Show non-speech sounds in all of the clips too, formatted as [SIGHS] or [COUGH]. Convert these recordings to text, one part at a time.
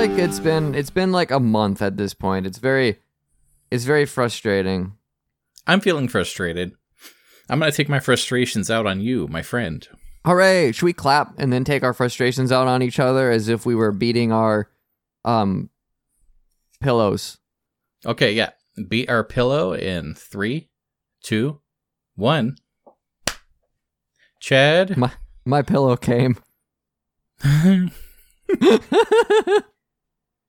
like it's been it's been like a month at this point. It's very it's very frustrating. I'm feeling frustrated. I'm gonna take my frustrations out on you, my friend. Hooray! Should we clap and then take our frustrations out on each other as if we were beating our um pillows? Okay, yeah. Beat our pillow in three, two, one. Chad. My my pillow came. [LAUGHS] [LAUGHS]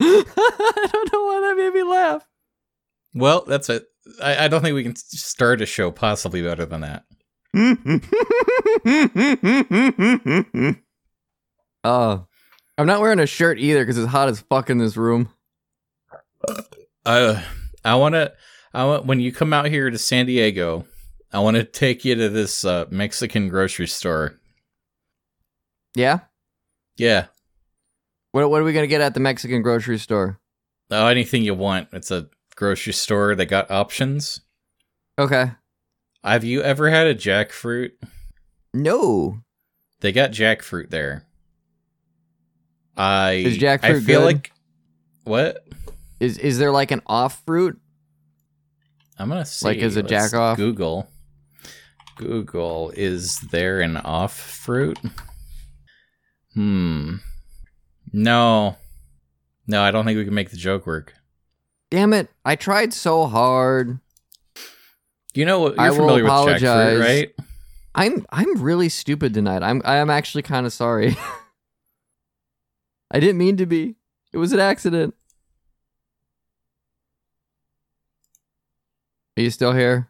[LAUGHS] I don't know why that made me laugh. well, that's it. I, I don't think we can start a show possibly better than that. [LAUGHS] uh, I'm not wearing a shirt either because it's hot as fuck in this room. Uh, I want to. I want when you come out here to San Diego. I want to take you to this uh, Mexican grocery store. Yeah. Yeah. What What are we gonna get at the Mexican grocery store? Oh, anything you want. It's a grocery store. They got options. Okay. Have you ever had a jackfruit? No. They got jackfruit there. I Is jackfruit I feel good? like what? Is Is there like an off fruit? I'm gonna see. Like, is a jack off? Google. Google. Is there an off fruit? Hmm. No. No, I don't think we can make the joke work. Damn it! I tried so hard. You know what? I You're will familiar with apologize. jackfruit, right? I'm I'm really stupid tonight. I'm I am actually kind of sorry. [LAUGHS] I didn't mean to be. It was an accident. Are you still here?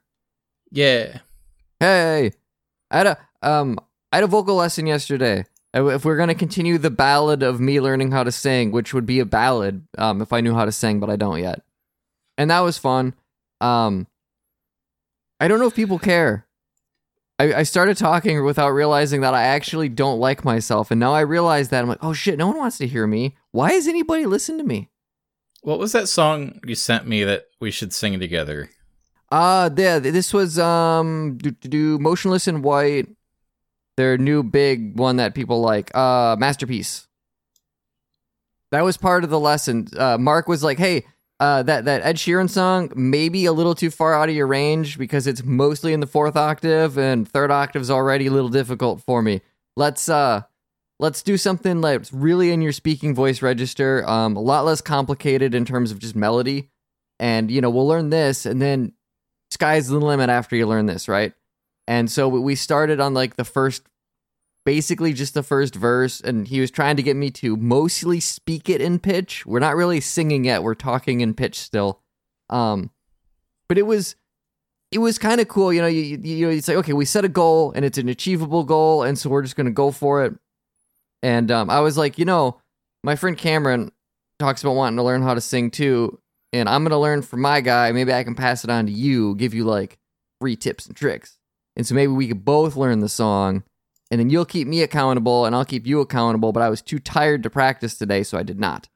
Yeah. Hey, I had a um, I had a vocal lesson yesterday. Uh, If we're gonna continue the ballad of me learning how to sing, which would be a ballad, um, if I knew how to sing, but I don't yet, and that was fun. Um, I don't know if people care. I, I started talking without realizing that I actually don't like myself, and now I realize that I'm like, oh shit, no one wants to hear me. Why is anybody listen to me? What was that song you sent me that we should sing together? Uh yeah, this was um do, do, do motionless in white. Their new big one that people like. Uh masterpiece. That was part of the lesson. Uh Mark was like, "Hey, uh that that Ed Sheeran song maybe a little too far out of your range because it's mostly in the fourth octave and third octave's already a little difficult for me. Let's uh let's do something that's really in your speaking voice register, um a lot less complicated in terms of just melody. And you know, we'll learn this and then sky's the limit after you learn this, right? And so we- we started on like the first, basically just the first verse, and he was trying to get me to mostly speak it in pitch. We're not really singing yet; we're talking in pitch still. Um, but it was, it was kind of cool, you know. You, you know, it's like okay, we set a goal, and it's an achievable goal, and so we're just gonna go for it. And um, I was like, you know, my friend Cameron talks about wanting to learn how to sing too, and I'm gonna learn from my guy. Maybe I can pass it on to you, give you like free tips and tricks. And so maybe we could both learn the song, and then you'll keep me accountable, and I'll keep you accountable. But I was too tired to practice today, so I did not.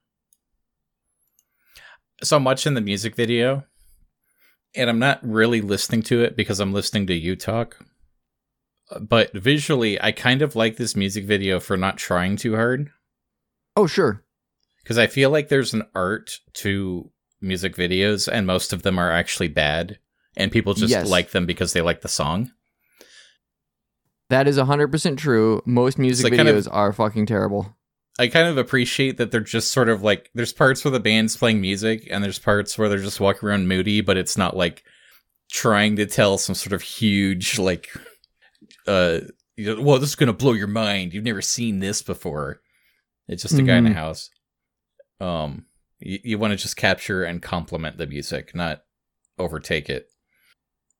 So much in the music video, and I'm not really listening to it because I'm listening to you talk. But visually, I kind of like this music video for not trying too hard. Oh sure, because I feel like there's an art to music videos, and most of them are actually bad, and people just Yes. like them because they like the song. That is hundred percent true. Most music like videos of- are fucking terrible. I kind of appreciate that they're just sort of like there's parts where the band's playing music, and there's parts where they're just walking around moody, but it's not like trying to tell some sort of huge like, uh, you know, well, this is gonna blow your mind. You've never seen this before. It's just a guy in a Mhm. house. Um, you, you want to just capture and complement the music, not overtake it.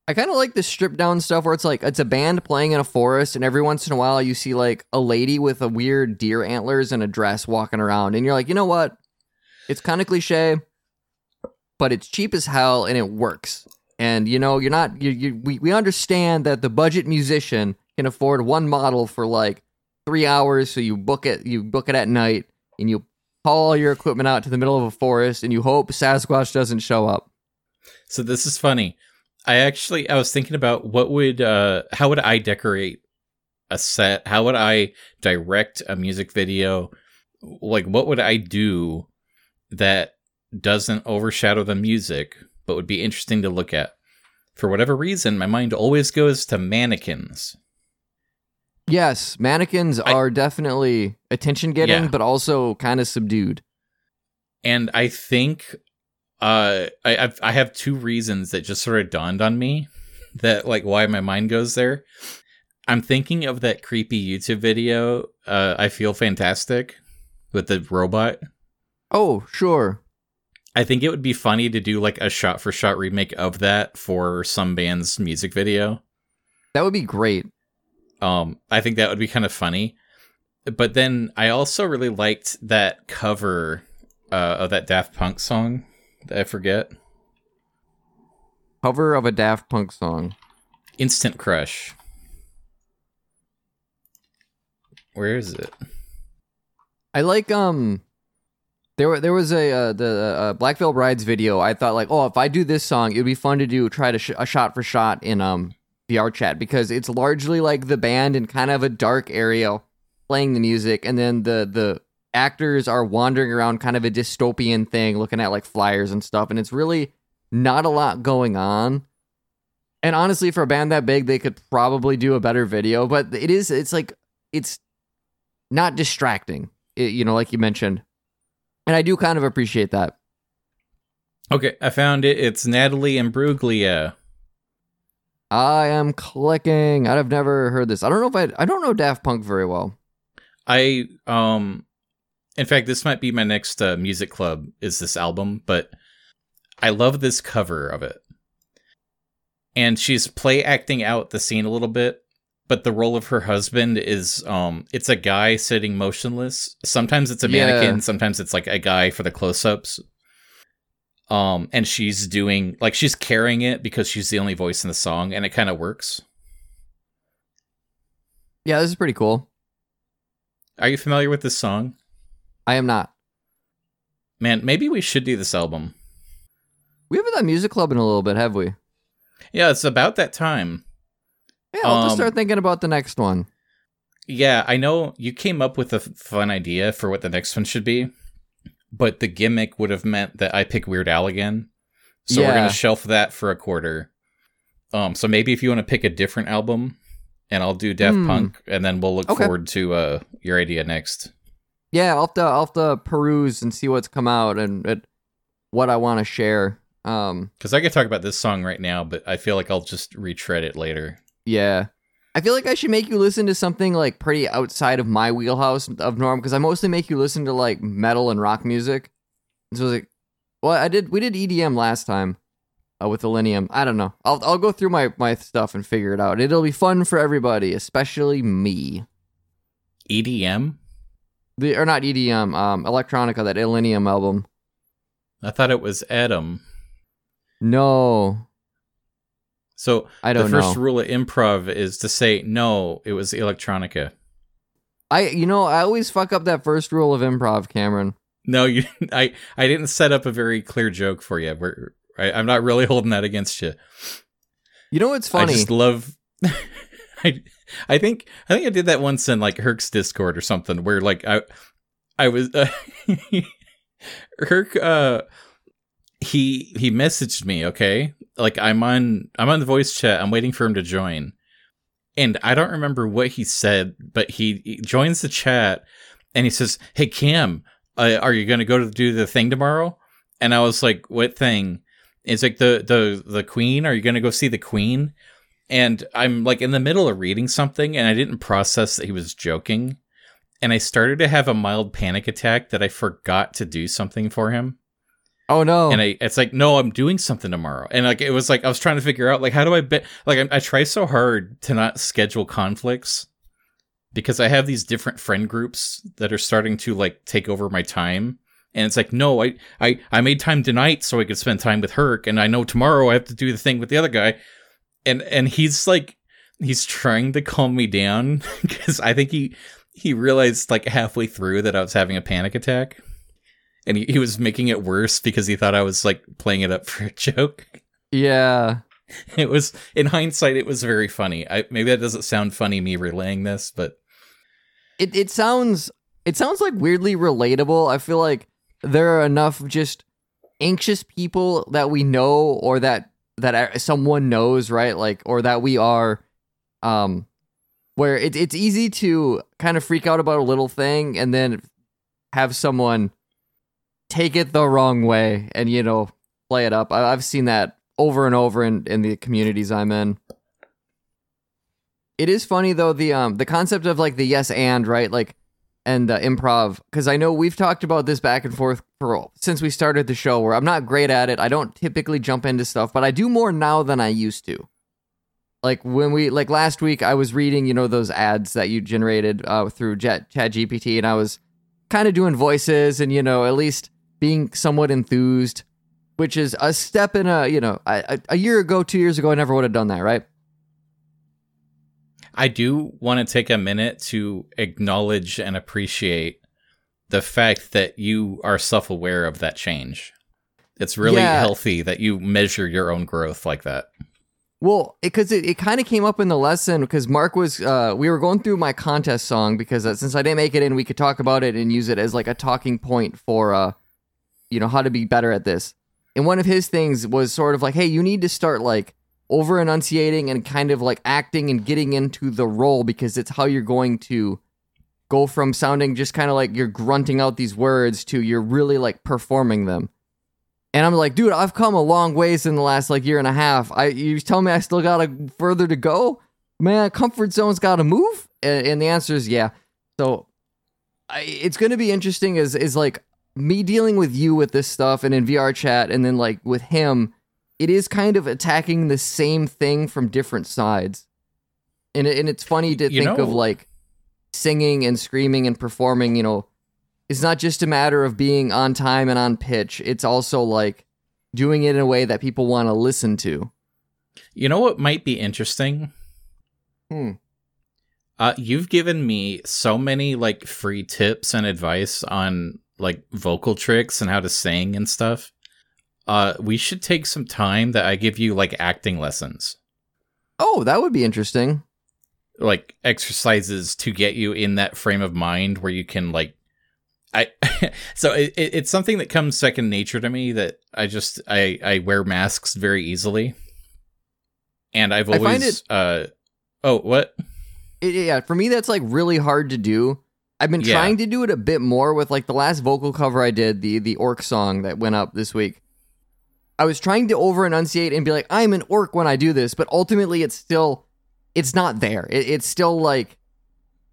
I kind of like the stripped down stuff where it's like it's a band playing in a forest, and every once in a while you see like a lady with a weird deer antlers and a dress walking around, and you're like, you know what? It's kind of cliche, but it's cheap as hell and it works. And you know, you're not you, you we we understand that the budget musician can afford one model for like three hours, so you book it you book it at night, and you haul all your equipment out to the middle of a forest, and you hope Sasquatch doesn't show up. So this is funny. I actually I was thinking about what would uh how would I decorate a set? How would I direct a music video? Like what would I do that doesn't overshadow the music, but would be interesting to look at. For whatever reason, my mind always goes to mannequins. Yes, mannequins I- are definitely attention getting, Yeah. but also kind of subdued. And I think uh, I I've, I have two reasons that just sort of dawned on me that like why my mind goes there. I'm thinking of that creepy YouTube video. Uh, I feel fantastic with the robot. Oh, sure. I think it would be funny to do like a shot for shot remake of that for some band's music video. That would be great. Um, I think that would be kind of funny. But then I also really liked that cover uh, of that Daft Punk song I forget. Cover of a Daft Punk song. Instant Crush. Where is it? I like um there there was a uh, the uh, Black Veil Brides video. I thought like, oh, if I do this song, it would be fun to do try to sh- a shot for shot in um VR chat because it's largely like the band in kind of a dark area playing the music, and then the the actors are wandering around kind of a dystopian thing, looking at like flyers and stuff, and it's really not a lot going on. And honestly, for a band that big, they could probably do a better video. But it is, it's like it's not distracting it- you know, like you mentioned. And I do kind of appreciate that. Okay, I found it. It's Natalie Imbruglia. I am clicking. I've never heard this. I don't know if I I don't know Daft Punk very well. I um in fact this might be my next uh, music club is this album, but I love this cover of it. And she's play acting out the scene a little bit, but the role of her husband is um it's a guy sitting motionless. Sometimes it's a Yeah. mannequin, sometimes it's like a guy for the close-ups. Um and she's doing like she's carrying it because she's the only voice in the song and it kind of works. Yeah, this is pretty cool. Are you familiar with this song? I am not. Man, maybe we should do this album. We haven't done music club in a little bit, have we? Yeah, it's about that time. Yeah, I'll just Um, start thinking about the next one. Yeah, I know you came up with a fun idea for what the next one should be, but the gimmick would have meant that I pick Weird Al again. So we're gonna shelf that for a quarter. Um, so maybe if you want to pick a different album, and I'll do Daft Hmm. Punk, and then we'll look Okay. forward to uh your idea next. Yeah, I'll have to I'll have to peruse and see what's come out and, and what I want to share. Um, Because I could talk about this song right now, but I feel like I'll just retread it later. yeah. I feel like I should make you listen to something like pretty outside of my wheelhouse of norm because I mostly make you listen to like metal and rock music. So I was like, well, I did we did EDM last time uh, with Millennium. I don't know. I'll I'll go through my my stuff and figure it out. It'll be fun for everybody, especially me. EDM? The or not EDM, um, electronica, that Millennium album. I thought it was Adam. No, So I don't the first know. rule of improv is to say no. It was electronica. I you know I always fuck up that first rule of improv, Cameron. No, you. [LAUGHS] I I didn't set up a very clear joke for you. We're, I, I'm not really [LAUGHS] holding that against you. You know what's funny? I just love. [LAUGHS] I [LAUGHS] I think I think I did that once in like Herc's Discord or something where like I I was uh, [LAUGHS] Herc uh he he messaged me okay? Like I'm on I'm on the voice chat. I'm waiting for him to join. And I don't remember what he said but he, he joins the chat and he says hey Cam uh, are you gonna go to do the thing tomorrow? And I was like what thing? It's like the the the queen? Are you gonna go see the queen and I'm like in the middle of reading something and I didn't process that he was joking. And I started to have a mild panic attack that I forgot to do something for him. oh no! And I, it's like, no, I'm doing something tomorrow. And like, it was like, I was trying to figure out, like, how do I bet? Like, I, I try so hard to not schedule conflicts because I have these different friend groups that are starting to like take over my time. And it's like, no, I, I, I made time tonight so I could spend time with Herc. And I know tomorrow I have to do the thing with the other guy and and he's like he's trying to calm me down [LAUGHS] because I think he he realized like halfway through that I was having a panic attack, and he, he was making it worse because he thought I was like playing it up for a joke. [LAUGHS] yeah, It was in hindsight, it was very funny. I maybe that doesn't sound funny me relaying this, but it it sounds it sounds like weirdly relatable. I feel like there are enough just anxious people that we know or that that someone knows, right? Like or that we are um where it, it's easy to kind of freak out about a little thing and then have someone take it the wrong way and you know play it up. I, I've seen that over and over in, in the communities I'm in. It is funny though the um the concept of like the yes and right like and uh, improv because I know we've talked about this back and forth for since we started the show where I'm not great at it. I don't typically jump into stuff, but I do more now than I used to. Like when we like last week, I was reading you know those ads that you generated uh, through Jet Chat GPT, and I was kind of doing voices and you know at least being somewhat enthused, which is a step in a you know a, a year ago, two years ago, I never would have done that, right? I do want to take a minute to acknowledge and appreciate the fact that you are self aware of that change. It's really Yeah. healthy that you measure your own growth like that. Well, because it, it, kind of came up in the lesson because Mark was, uh, we were going through my contest song because uh, since I didn't make it in, we could talk about it and use it as like a talking point for, uh, you know, how to be better at this. And one of his things was sort of like, hey, you need to start like over enunciating and kind of like acting and getting into the role because it's how you're going to go from sounding just kind of like you're grunting out these words to you're really like performing them. And I'm like, dude, I've come a long ways in the last like year and a half. I you tell me I still got a further to go, man. Comfort zone's got to move, and, and the answer is yeah. So I, it's going to be interesting. Is is like me dealing with you with this stuff and in VR chat, and then like with him, it is kind of attacking the same thing from different sides. And it, and it's funny to You think of like singing and screaming and performing. You know, it's not just a matter of being on time and on pitch. It's also like doing it in a way that people want to listen to. You know what might be interesting? Hmm. Uh, you've given me so many like free tips and advice on like vocal tricks and how to sing and stuff. Uh, we should take some time that I give you like acting lessons, Oh, that would be interesting. Like exercises to get you in that frame of mind where you can like. I [LAUGHS] so it, it, it's something that comes second nature to me that I just I I wear masks very easily, and I've always uh oh what It, yeah, for me, that's like really hard to do. I've been Yeah. trying to do it a bit more with like the last vocal cover I did, the the orc song that went up this week. I was trying to over enunciate and be like, I'm an orc when I do this, but ultimately it's still it's not there. It, it's still like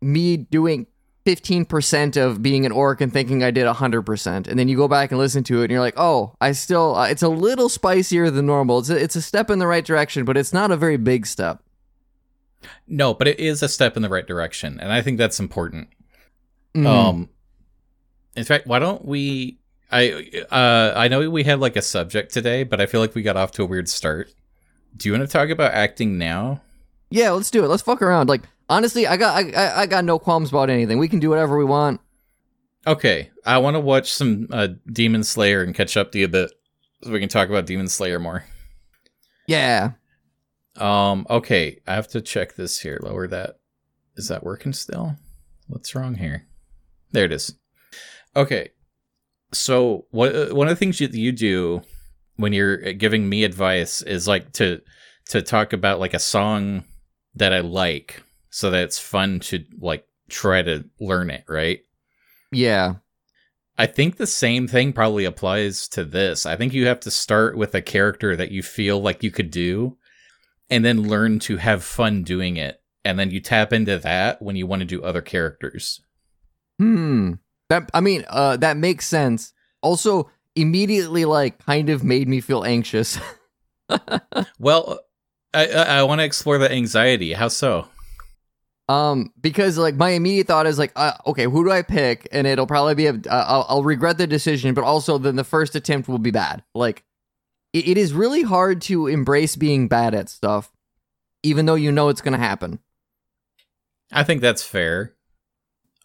me doing 15% of being an orc and thinking I did 100%. And then you go back and listen to it and you're like, oh, I still, uh, it's a little spicier than normal. It's a, it's a step in the right direction, but it's not a very big step. No, but it is a step in the right direction, and I think that's important. Mm. Um, in fact, why don't we? I uh, I know we had like a subject today, but I feel like we got off to a weird start. Do you want to talk about acting now? Yeah, let's do it. Let's fuck around. Like honestly, I got I, I, I got no qualms about anything. We can do whatever we want. Okay, I want to watch some uh, Demon Slayer and catch up to you a bit, so we can talk about Demon Slayer more. Yeah. Um, okay, I have to check this here. Lower that. Is that working still? What's wrong here? There it is. Okay. So what uh, one of the things you, you do when you're giving me advice is like to to talk about like a song that I like so that it's fun to like try to learn it, right? Yeah. I think the same thing probably applies to this. I think you have to start with a character that you feel like you could do and then learn to have fun doing it. And then you tap into that when you want to do other characters. Hmm. That I mean, uh that makes sense. Also, immediately like kind of made me feel anxious. [LAUGHS] Well, I I, I want to explore the anxiety. How so? um because like my immediate thought is like uh, okay, who do I pick? And it'll probably be a uh, I'll, I'll regret the decision, but also then the first attempt will be bad. Like it, it is really hard to embrace being bad at stuff even though you know it's going to happen. I think that's fair.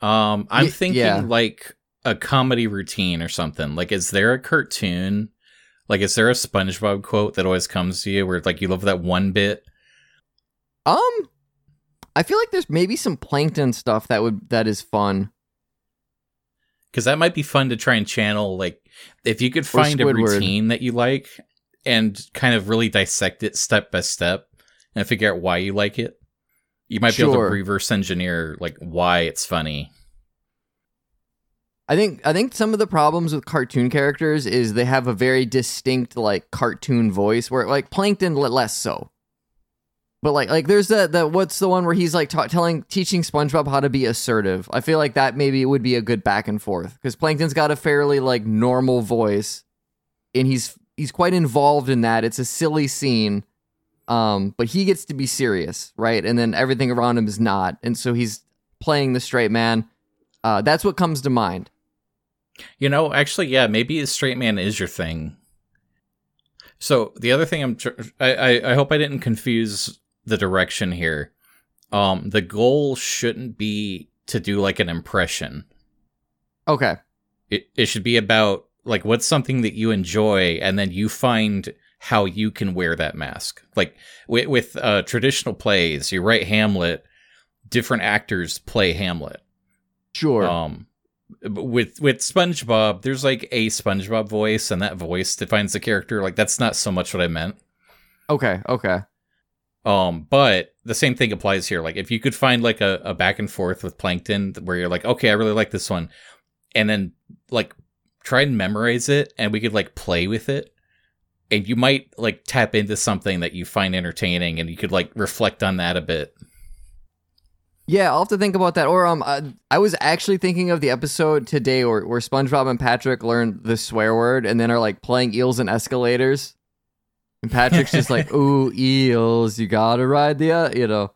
Um, I'm Y- thinking yeah. like a comedy routine or something. Like, is there a cartoon? Like, is there a SpongeBob quote that always comes to you where like you love that one bit? Um, I feel like there's maybe some plankton stuff that would that is fun. because that might be fun to try and channel. Like, if you could find a routine that you like and kind of really dissect it step by step and figure out why you like it, you might be able to reverse engineer like why it's funny. I think I think some of the problems with cartoon characters is they have a very distinct like cartoon voice where like Plankton le- less so. But like like there's the the what's the one where he's like ta- telling teaching SpongeBob how to be assertive. I feel like that maybe would be a good back and forth cuz Plankton's got a fairly like normal voice and he's he's quite involved in that. It's a silly scene. Um but he gets to be serious, right? And then everything around him is not. And so he's playing the straight man. Uh that's what comes to mind. You know, actually, yeah, maybe a straight man is your thing. So the other thing I'm, tr- I, I, I hope I didn't confuse the direction here. Um, the goal shouldn't be to do like an impression. Okay. It, it should be about like what's something that you enjoy, and then you find how you can wear that mask. Like with, with uh, traditional plays, you write Hamlet, different actors play Hamlet. Sure. Um, with with SpongeBob, there's like a SpongeBob voice, and that voice defines the character. Like that's not so much what I meant. okay. Okay. Um, but the same thing applies here. Like if you could find like a, a back and forth with Plankton where you're like, okay, I really like this one, and then like try and memorize it, and we could like play with it. And you might like tap into something that you find entertaining, and you could like reflect on that a bit. Yeah, I'll have to think about that. Or um, I, I was actually thinking of the episode today where, where SpongeBob and Patrick learn the swear word and then are like playing eels and escalators. And Patrick's just like, [LAUGHS] "Ooh, eels, you gotta ride the," uh, you know.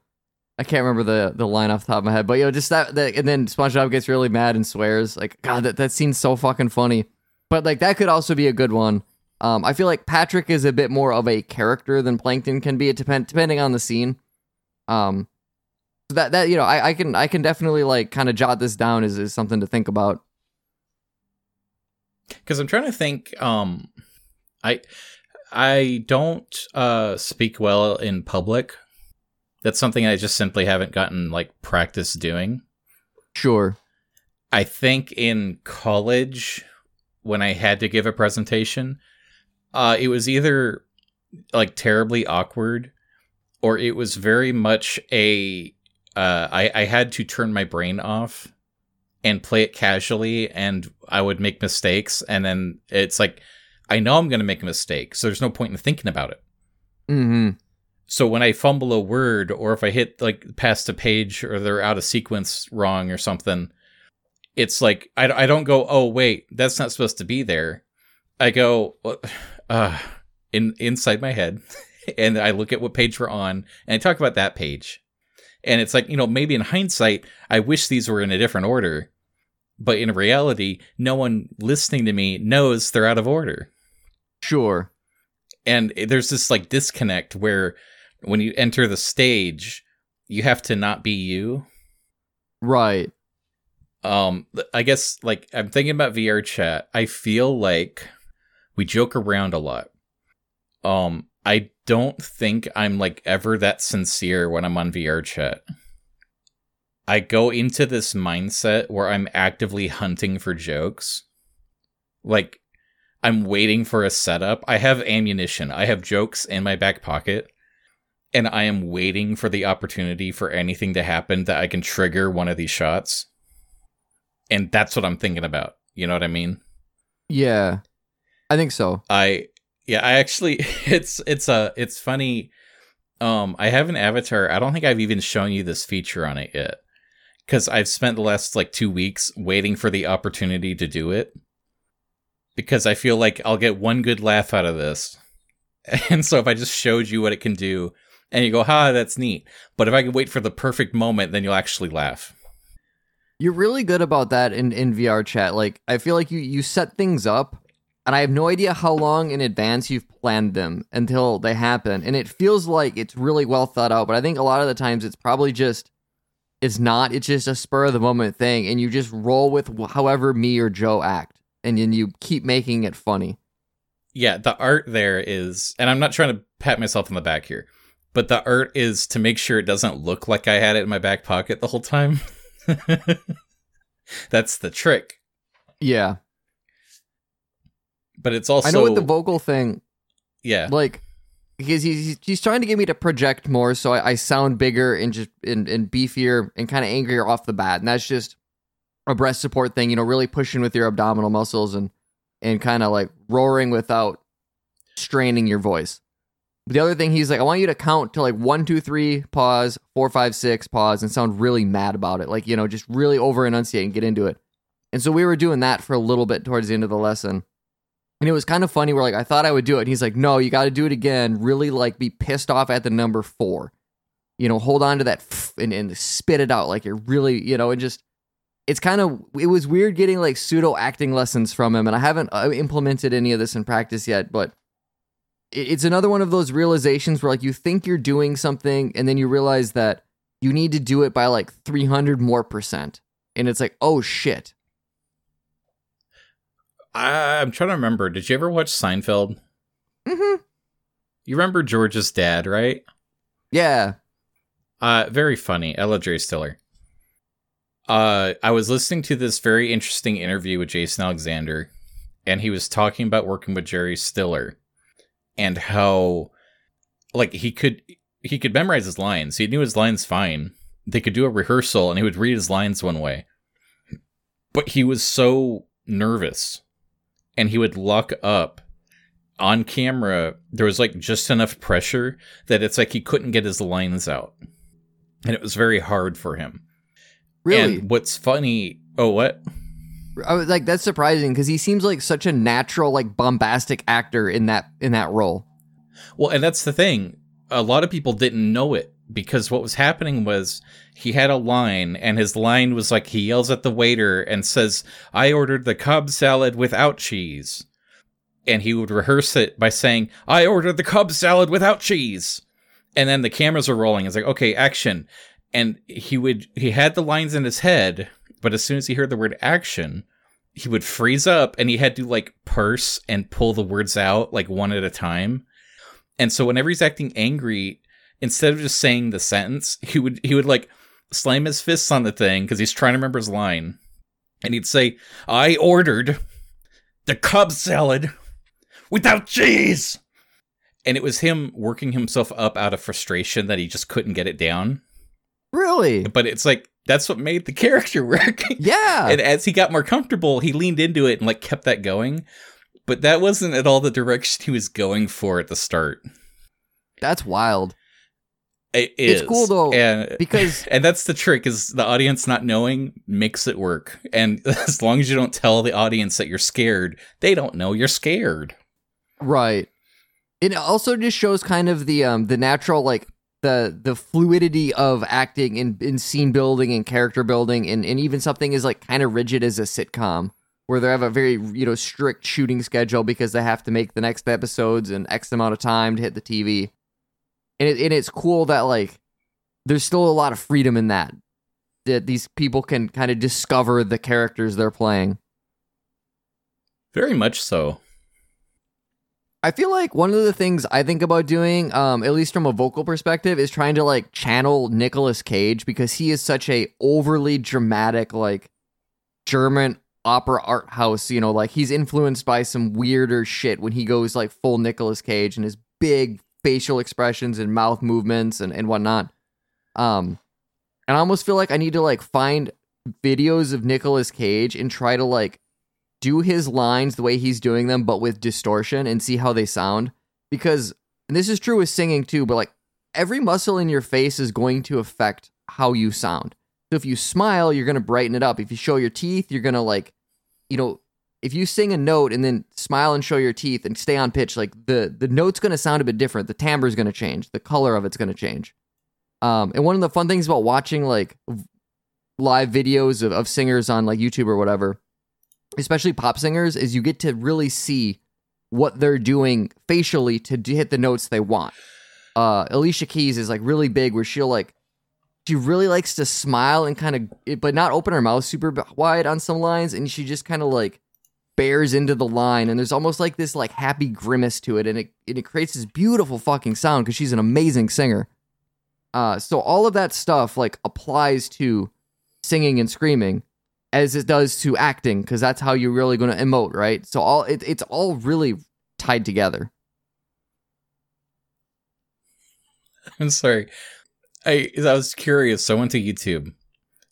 I can't remember the the line off the top of my head, but you know, just that, that and then SpongeBob gets really mad and swears. Like, God, that that scene's so fucking funny. But like that could also be a good one. Um, I feel like Patrick is a bit more of a character than Plankton can be, it depend depending on the scene. Um, so that that you know, I, I can I can definitely like kind of jot this down as, as something to think about. because I'm trying to think. Um, I I don't uh speak well in public. That's something I just simply haven't gotten like practice doing. Sure. I think in college when I had to give a presentation, uh, it was either like terribly awkward or it was very much a uh, I, I had to turn my brain off and play it casually and I would make mistakes and then it's like I know I'm gonna make a mistake, so there's no point in thinking about it. Mm-hmm. So when I fumble a word or if I hit like past a page or they're out of sequence wrong or something, it's like I, I don't go, oh wait, that's not supposed to be there. I go [SIGHS] uh, in inside my head, [LAUGHS] and I look at what page we're on, and I talk about that page, and it's like you know maybe in hindsight, I wish these were in a different order, but in reality, no one listening to me knows they're out of order Sure. and there's this like disconnect where when you enter the stage you have to not be you Right. um i guess like i'm thinking about vr chat i feel like we joke around a lot um i don't think i'm like ever that sincere when i'm on vr chat. I go into this mindset where i'm actively hunting for jokes. Like i'm waiting for a setup. I have ammunition. I have jokes in my back pocket. And i am waiting for the opportunity for anything to happen that i can trigger one of these shots. And that's what i'm thinking about. You know what i mean? Yeah. I think so. I yeah, I actually [LAUGHS] it's it's a it's funny. Um I have an avatar. I don't think I've even shown you this feature on it yet. Cuz I've spent the last like 2 weeks waiting for the opportunity to do it. Because I feel like I'll get one good laugh out of this. [LAUGHS] And so if I just showed you what it can do and you go, "Ha, that's neat." But if I can wait for the perfect moment, then you'll actually laugh. You're really good about that in, in VR chat. Like I feel like you you set things up and I have no idea how long in advance you've planned them until they happen. And it feels like it's really well thought out, but I think a lot of the times it's probably just it's not. It's just a spur of the moment thing and you just roll with however me or Joe act and then you keep making it funny. yeah, the art there is, and I'm not trying to pat myself on the back here, but the art is to make sure it doesn't look like I had it in my back pocket the whole time. [LAUGHS] That's the trick. Yeah. But it's also I know with the vocal thing, yeah. like because he's he's trying to get me to project more, so I, I sound bigger and just and, and beefier and kind of angrier off the bat, and that's just a breath support thing. You know, really pushing with your abdominal muscles and and kind of like roaring without straining your voice. But the other thing, he's like, I want you to count to like one, two, three, pause, four, five, six, pause, and sound really mad about it. Like, you know, just really over enunciate and get into it. And so we were doing that for a little bit towards the end of the lesson. And it was kind of funny. We're like, I thought I would do it. And he's like, no, you got to do it again. Really like be pissed off at the number four. You know, hold on to that and, and spit it out like you're really, you know, and just, it's kind of, it was weird getting like pseudo acting lessons from him. And I haven't uh, implemented any of this in practice yet, but it's another one of those realizations where like you think you're doing something and then you realize that you need to do it by like 300 more percent. And it's like, oh shit. I'm trying to remember. Did you ever watch Seinfeld? Mm-hmm. You remember George's dad, right? Yeah. Uh, very funny. I love Jerry Stiller. Uh, I was listening to this very interesting interview with Jason Alexander, and he was talking about working with Jerry Stiller and how, like, he could he could memorize his lines. He knew his lines fine. They could do a rehearsal, and he would read his lines one way. But he was so nervous and he would lock up on camera. There was like just enough pressure that it's like he couldn't get his lines out. And it was very hard for him. Really? And what's funny, oh, what? I was like, that's surprising because he seems like such a natural, like bombastic actor in that in that role. Well, and that's the thing. A lot of people didn't know it because what was happening was he had a line and his line was like he yells at the waiter and says i ordered the cobb salad without cheese. And he would rehearse it by saying i ordered the cobb salad without cheese. And then the cameras are rolling. It's like okay action. And he would he had the lines in his head but as soon as he heard the word action he would freeze up and he had to like purse and pull the words out like one at a time. And so whenever he's acting angry instead of just saying the sentence, he would he would like slam his fists on the thing because he's trying to remember his line, and he'd say, "I ordered the Cobb salad without cheese," and it was him working himself up out of frustration that he just couldn't get it down. Really? But it's like that's what made the [LAUGHS] character work. Yeah. and as he got more comfortable, he leaned into it and like kept that going. But that wasn't at all the direction he was going for at the start. That's wild. It is. It's cool though and, because [LAUGHS] and that's the trick is the audience not knowing makes it work. And [LAUGHS] as long as you don't tell the audience that you're scared, they don't know you're scared. Right. It also just shows kind of the um the natural like the the fluidity of acting in, in scene building and character building and, and even something as like kind of rigid as a sitcom where they have a very you know strict shooting schedule because they have to make the next episodes in X amount of time to hit the TV and it, and it's cool that like there's still a lot of freedom in that that these people can kind of discover the characters they're playing. Very much so. I feel like one of the things I think about doing, um, at least from a vocal perspective, is trying to like channel Nicolas Cage because he is such a overly dramatic, like German opera art house. You know, like he's influenced by some weirder shit when he goes like full Nicolas Cage and his big facial expressions and mouth movements and, and whatnot. Um, and I almost feel like I need to like find videos of Nicolas Cage and try to like do his lines the way he's doing them, but with distortion and see how they sound. Because, and this is true with singing too, but like every muscle in your face is going to affect how you sound. So if you smile, you're to brighten it up. If you show your teeth, you're to like, you know, if you sing a note and then smile and show your teeth and stay on pitch, like the the note's going to sound a bit different. The timbre is going to change. The color of it's going to change. Um, and one of the fun things about watching like live videos of, of singers on like YouTube or whatever, especially pop singers, is you get to really see what they're doing facially to hit the notes they want. Uh, Alicia Keys is like really big where she'll like she really likes to smile and kind of but not open her mouth super wide on some lines and she just kind of like bears into the line and there's almost like this like happy grimace to it and it, and it creates this beautiful fucking sound because she's an amazing singer uh so all of that stuff like applies to singing and screaming as it does to acting because that's how you're really going to emote, right? So all it, it's all really tied together. [LAUGHS] I'm sorry. I I was curious. So I went to YouTube.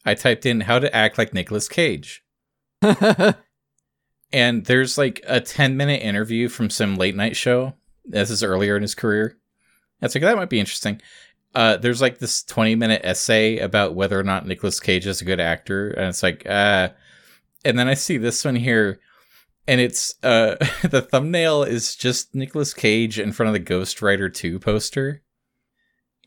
I typed in how to act like Nicolas Cage. [LAUGHS] and there's like a 10 minute interview from some late night show. This is earlier in his career. That's like that might be interesting. Uh, there's like this 20 minute essay about whether or not Nicolas Cage is a good actor, and it's like, uh, and then I see this one here, and it's uh, [LAUGHS] the thumbnail is just Nicolas Cage in front of the Ghost Rider 2 poster,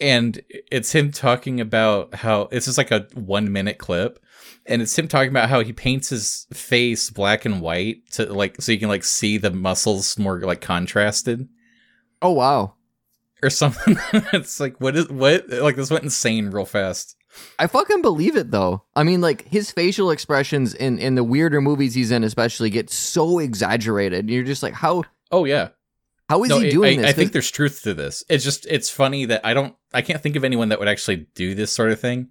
and it's him talking about how it's just like a one minute clip, and it's him talking about how he paints his face black and white to like so you can like see the muscles more like contrasted oh wow. or something. [LAUGHS] it's like what is what like this went insane real fast. I fucking believe it though. I mean, like his facial expressions in in the weirder movies he's in, especially, get so exaggerated. You're just like, how Oh yeah. How is no, he doing I, this? I think there's truth to this. It's just it's funny that I don't I can't think of anyone that would actually do this sort of thing.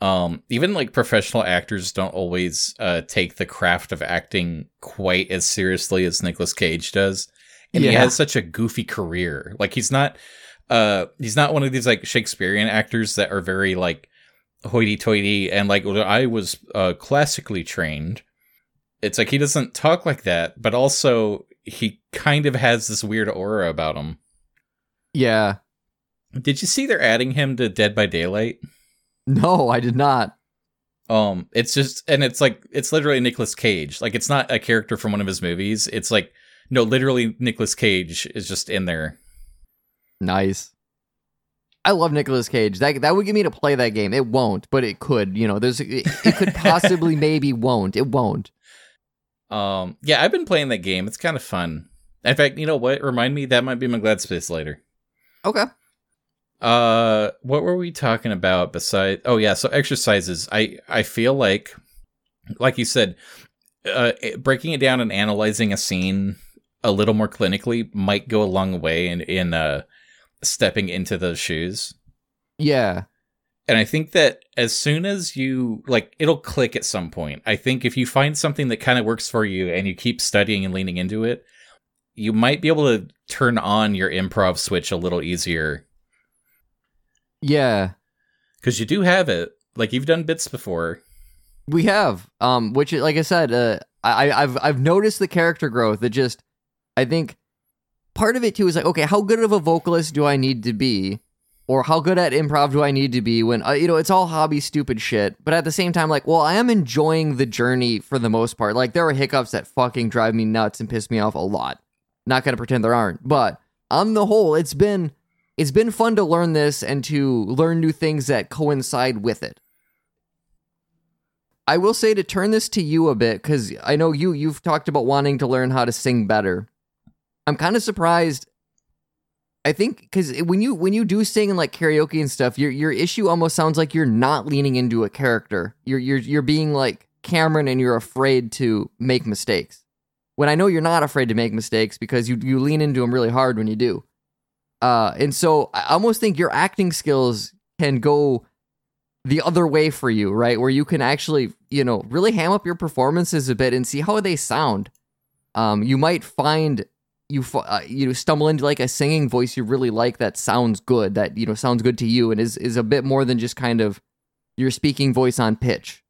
Um, even like professional actors don't always uh, take the craft of acting quite as seriously as Nicolas Cage does, and he Yeah. has such a goofy career. Like he's not, uh, he's not one of these like Shakespearean actors that are very like hoity-toity and like I was uh, classically trained. It's like he doesn't talk like that, but also he kind of has this weird aura about him. yeah. Did you see they're adding him to Dead by Daylight? No, I did not. Um, it's just and it's like it's literally Nicolas Cage. Like it's not a character from one of his movies. It's like no, literally Nicolas Cage is just in there. Nice. I love Nicolas Cage. That that would get me to play that game. It won't, but it could. You know, there's it, it could [LAUGHS] possibly maybe won't. It won't. Um, yeah, I've been playing that game. It's kind of fun. In fact, you know what? Remind me that might be my glad space later. Okay. Uh, what were we talking about besides? Oh yeah, so exercises. I I feel like, like you said, uh, breaking it down and analyzing a scene a little more clinically might go a long way in in uh stepping into those shoes. Yeah. And I think that as soon as you like, it'll click at some point. I think if you find something that kind of works for you and you keep studying and leaning into it, you might be able to turn on your improv switch a little easier Yeah. because you do have it. Like you've done bits before. We have, um, which, like I said, uh, I, I've I've noticed the character growth. That just, I think, part of it too is like, okay, how good of a vocalist do I need to be, or how good at improv do I need to be? When uh, you know, it's all hobby, stupid shit. But at the same time, like, well, I am enjoying the journey for the most part. Like, there are hiccups that fucking drive me nuts and piss me off a lot. Not gonna pretend there aren't, but on the whole, it's been it's been fun to learn this and to learn new things that coincide with it. I will say to turn this to you a bit because I know you you've talked about wanting to learn how to sing better. I'm kind of surprised. I think because when you when you do sing in like karaoke and stuff, your your issue almost sounds like you're not leaning into a character. You're you're you're being like Cameron and you're afraid to make mistakes. When I know you're not afraid to make mistakes because you you lean into them really hard when you do. Uh, and so I almost think your acting skills can go the other way for you, right? Where you can actually, you know, really ham up your performances a bit and see how they sound. Um, you might find you uh, you know stumble into like a singing voice you really like that sounds good, that you know sounds good to you, and is is a bit more than just kind of your speaking voice on pitch.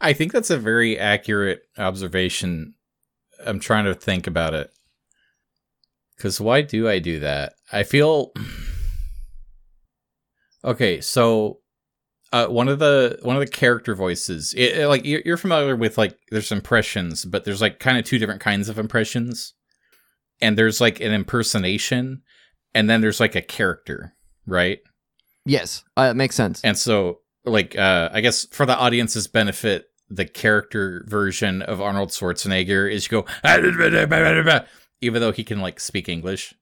I think that's a very accurate observation. I'm trying to think about it. Because why do I do that? I feel. [SIGHS] Okay, so uh, one of the one of the character voices, it, it- like you're familiar with like there's impressions, but there's like kind of two different kinds of impressions, and there's like an impersonation, and then there's like a character, right? Yes, uh, it makes sense. And so, like, uh, I guess for the audience's benefit, the character version of Arnold Schwarzenegger is you go, [LAUGHS] even though he can like speak English.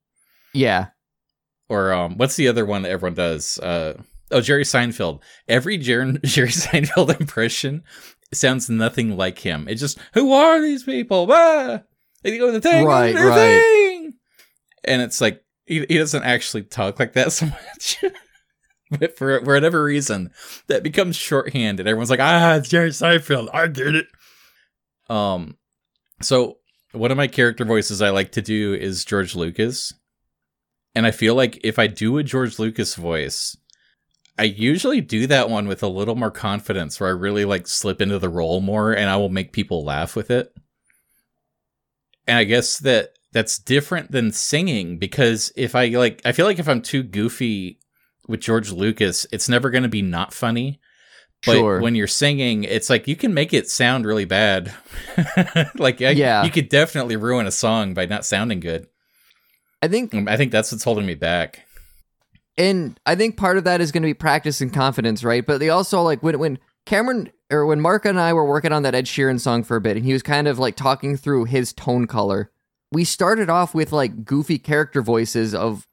Yeah, Or um, what's the other one that everyone does? Uh, oh, Jerry Seinfeld. Every Jer- [LAUGHS] Jerry Seinfeld impression sounds nothing like him. It just, who are these people? [LAUGHS] Ah! They go the thing, Right, the right. thing. And it's like he, he doesn't actually talk like that [LAUGHS] so much. but for, for whatever reason, that becomes shorthand, and everyone's like, "Ah, it's Jerry Seinfeld. I get it." Um, so one of my character voices I like to do is George Lucas, and I feel like if I do a George Lucas voice, I usually do that one with a little more confidence, where I really like slip into the role more, and I will make people laugh with it. And I guess that that's different than singing because if I like, I feel like if I'm too goofy with George Lucas, it's never going to be not funny. But Sure. when you're singing, it's like you can make it sound really bad. [LAUGHS] like, I, Yeah. you could definitely ruin a song by not sounding good. I think Um, I think that's what's holding me back. and I think part of that is going to be practice and confidence, right? But they also like when when Cameron or when Mark and I were working on that Ed Sheeran song for a bit, and he was kind of like talking through his tone color. We started off with like goofy character voices of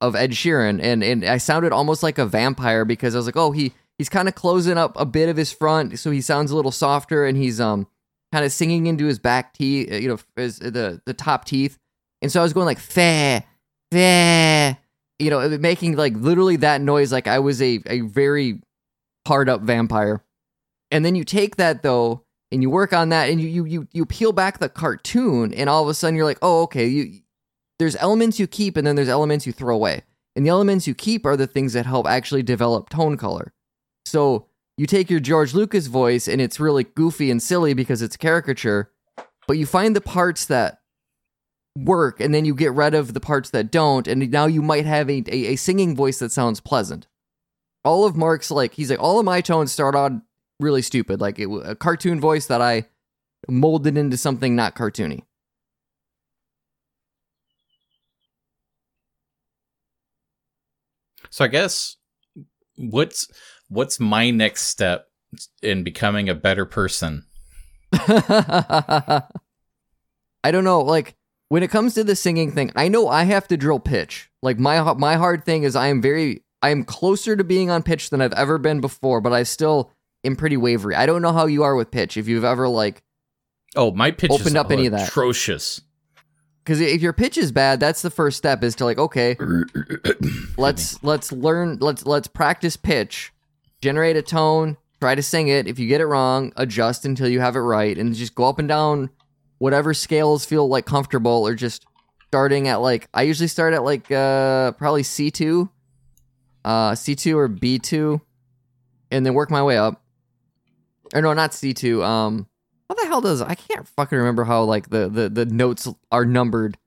of Ed Sheeran, and and I sounded almost like a vampire because I was like, oh, he he's kind of closing up a bit of his front, so he sounds a little softer, and he's um kind of singing into his back teeth, you know, his, the the top teeth, and so I was going like fair, fair, you know, making like literally that noise like I was a a very hard up vampire, and then you take that though. And you work on that, and you, you you you peel back the cartoon, and all of a sudden you're like, oh, okay, you there's elements you keep and then there's elements you throw away. And the elements you keep are the things that help actually develop tone color. So you take your George Lucas voice and it's really goofy and silly because it's caricature, but you find the parts that work and then you get rid of the parts that don't. And now you might have a, a, a singing voice that sounds pleasant. All of Mark's like, he's like, all of my tones start on really stupid, like it, a cartoon voice that I molded into something not cartoony. So I guess what's what's my next step in becoming a better person? [LAUGHS] I don't know. Like when it comes to the singing thing, I know I have to drill pitch. Like my my hard thing is I am very I am closer to being on pitch than I've ever been before, but I still am pretty wavery. I don't know how you are with pitch. If you've ever like Oh, my pitch is Opened up any of that. atrocious. because if your pitch is bad, that's the first step is to like okay, [COUGHS] let's let's learn let's let's practice pitch, generate a tone, try to sing it. If you get it wrong, adjust until you have it right, and just go up and down whatever scales feel like comfortable, or just starting at like I usually start at like uh probably C two, uh C two or B two, and then work my way up. Or no, not C two. Um, what the hell does I can't fucking remember how like the the the notes are numbered.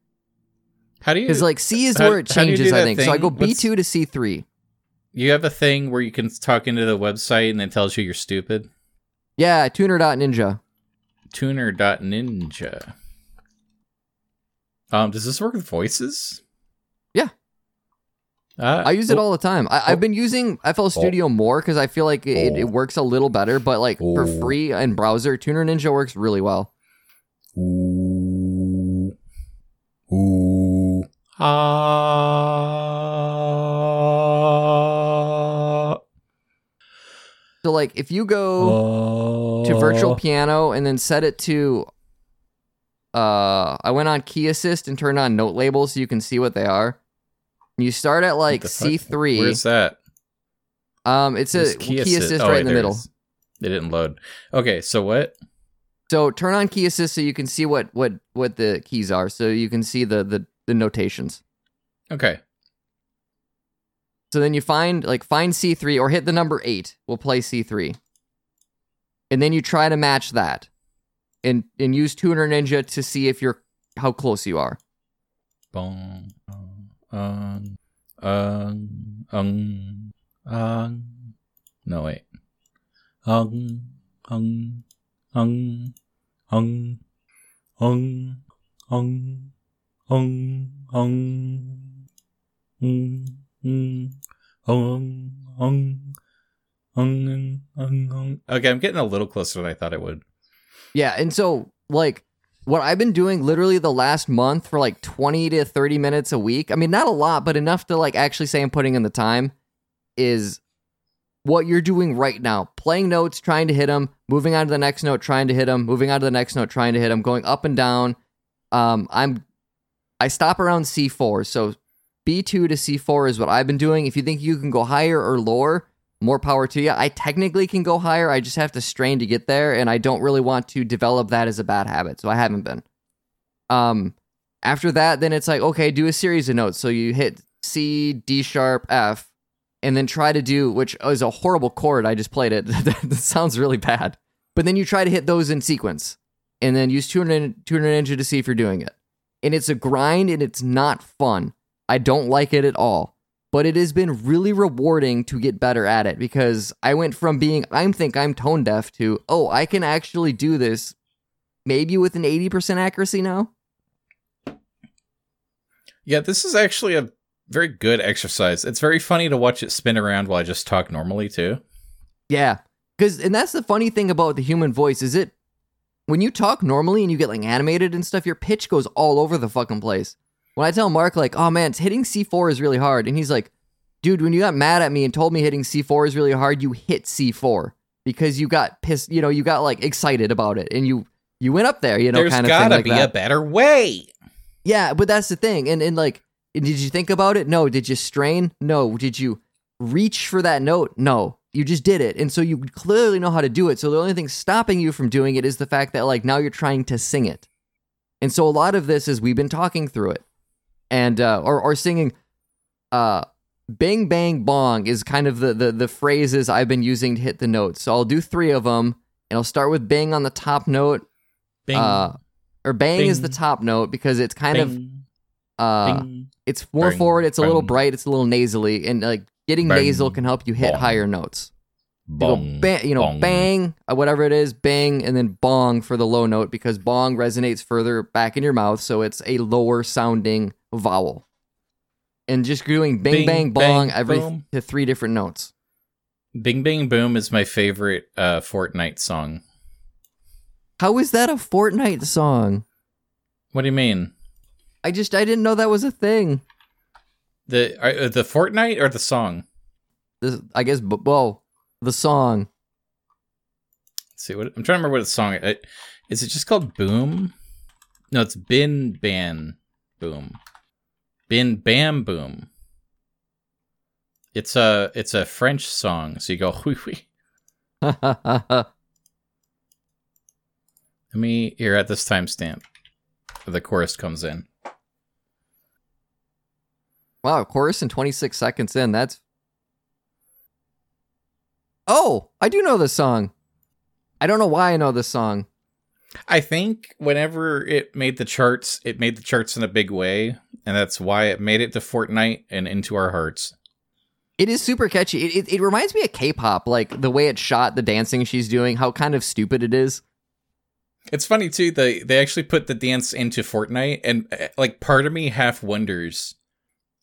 How do you? Because like C is How- where it how do you do changes, I think. So I go B two to C three. you have a thing where you can talk into the website and it tells you you're stupid. Yeah, tuner.ninja. Tuner.ninja. Um, does this work with voices? Uh, I use it all the time. I, I've been using FL Studio more because I feel like it, it, Oh. works a little better. But like for Oh. free and browser, Tuner Ninja works really well. Ooh. Ooh. Ah. So like if you go to Oh. virtual piano and then set it to uh I went on key assist and turned on note labels so you can see what they are. You start at like fuck? C3. Where's that? um it's a Where's key, assist, Oh, right wait, in the middle. It didn't load. Okay, so what? So turn on key assist so you can see what what what the keys are so you can see the the, the notations. Okay. So then you find like find C3 or hit the number 8. We'll play C3. And then you try to match that. And and use Tuner Ninja to see if you're how close you are. Bong. Um. Um. Um. Um. No wait. Um. Um. Um. Um. Um. Um. Um. Um. Um. Um. Um. Um. Um. Um. Okay, I'm getting a little closer than I thought it would. Yeah, and so like what I've been doing literally the last month for like 20 to 30 minutes a week. I mean, not a lot, but enough to like actually say I'm putting in the time is what you're doing right now. Playing notes, trying to hit them, moving on to the next note, trying to hit them, moving on to the next note, trying to hit them, going up and down. Um I'm I stop around C4. So B2 to C4 is what I've been doing. If you think you can go higher or lower, more power to you. I technically can go higher. I just have to strain to get there, and I don't really want to develop that as a bad habit, so I haven't been. Um, after that, then it's like okay, do a series of notes. So you hit C, D sharp, F, and then try to do, which is a horrible chord. I just played it. [LAUGHS] that sounds really bad. But then you try to hit those in sequence, and then use Tuner, Tuner Ninja to see if you're doing it. And it's a grind, and it's not fun. I don't like it at all but it has been really rewarding to get better at it because I went from being I think I'm tone deaf to oh I can actually do this maybe with an 80% accuracy now. Yeah, this is actually a very good exercise. It's very funny to watch it spin around while I just talk normally too. Yeah. Cuz and that's the funny thing about the human voice is it when you talk normally and you get like animated and stuff your pitch goes all over the fucking place when I tell Mark, like, oh man, hitting C4 is really hard, and he's like, dude, when you got mad at me and told me hitting C4 is really hard, you hit C4 because you got pissed, you know, you got like excited about it and you you went up there, you know, There's kind of gotta like be that. a better way. Yeah, but that's the thing. And and like did you think about it? No. Did you strain? No. Did you reach for that note? No. You just did it. And so you clearly know how to do it. So the only thing stopping you from doing it is the fact that like now you're trying to sing it. And so a lot of this is we've been talking through it. And uh or or singing uh bang bang bong is kind of the the the phrases I've been using to hit the notes. So I'll do 3 of them and I'll start with bang on the top note. Bing, Uh or bang is the top note because it's kind of uh bing. it's more Bang, forward. It's a little bright. It's a little nasally, and like getting Bang, nasal can help you hit bong, higher notes. You Bong, bang, you know, bong. bang, uh, whatever it is, bang, and then bong for the low note because bong resonates further back in your mouth, so it's a lower sounding vowel. And just doing bang, Bing, bang, bong bang, every boom. to three different notes. Bing Bang Boom is my favorite uh, Fortnite song. How is that a Fortnite song? What do you mean? I just I didn't know that was a thing. The uh, the Fortnite or the song? This, I guess, well, the song. Let's see what I'm trying to remember what the song uh, is. It just called Boom? No, it's Bim Bam Boom. Bim Bam Boom. It's a it's a French song, so you go [LAUGHS] hui [LAUGHS] hui. Let me here at this timestamp. Where the chorus comes in. Wow, chorus in 26 seconds in. That's. Oh, I do know this song. I don't know why I know this song. I think whenever it made the charts, it made the charts in a big way, and that's why it made it to Fortnite and into our hearts. It is super catchy. It, it, it reminds me of K pop, like the way it's shot, the dancing she's doing, how kind of stupid it is. It's funny too. They they actually put the dance into Fortnite, and uh, like part of me half wonders,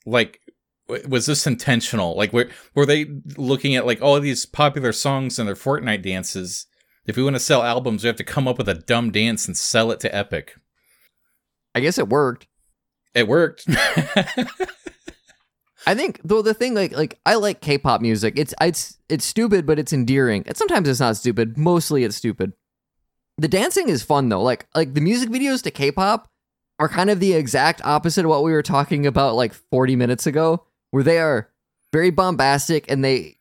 like, was this intentional? Like, were were they looking at like all of these popular songs and their Fortnite dances? If we want to sell albums, we have to come up with a dumb dance and sell it to Epic. I guess it worked. It worked. [LAUGHS] [LAUGHS] I think though the thing like like I like K-pop music. It's it's it's stupid, but it's endearing. And sometimes it's not stupid. Mostly it's stupid. The dancing is fun though. Like like the music videos to K-pop are kind of the exact opposite of what we were talking about like 40 minutes ago, where they are very bombastic and they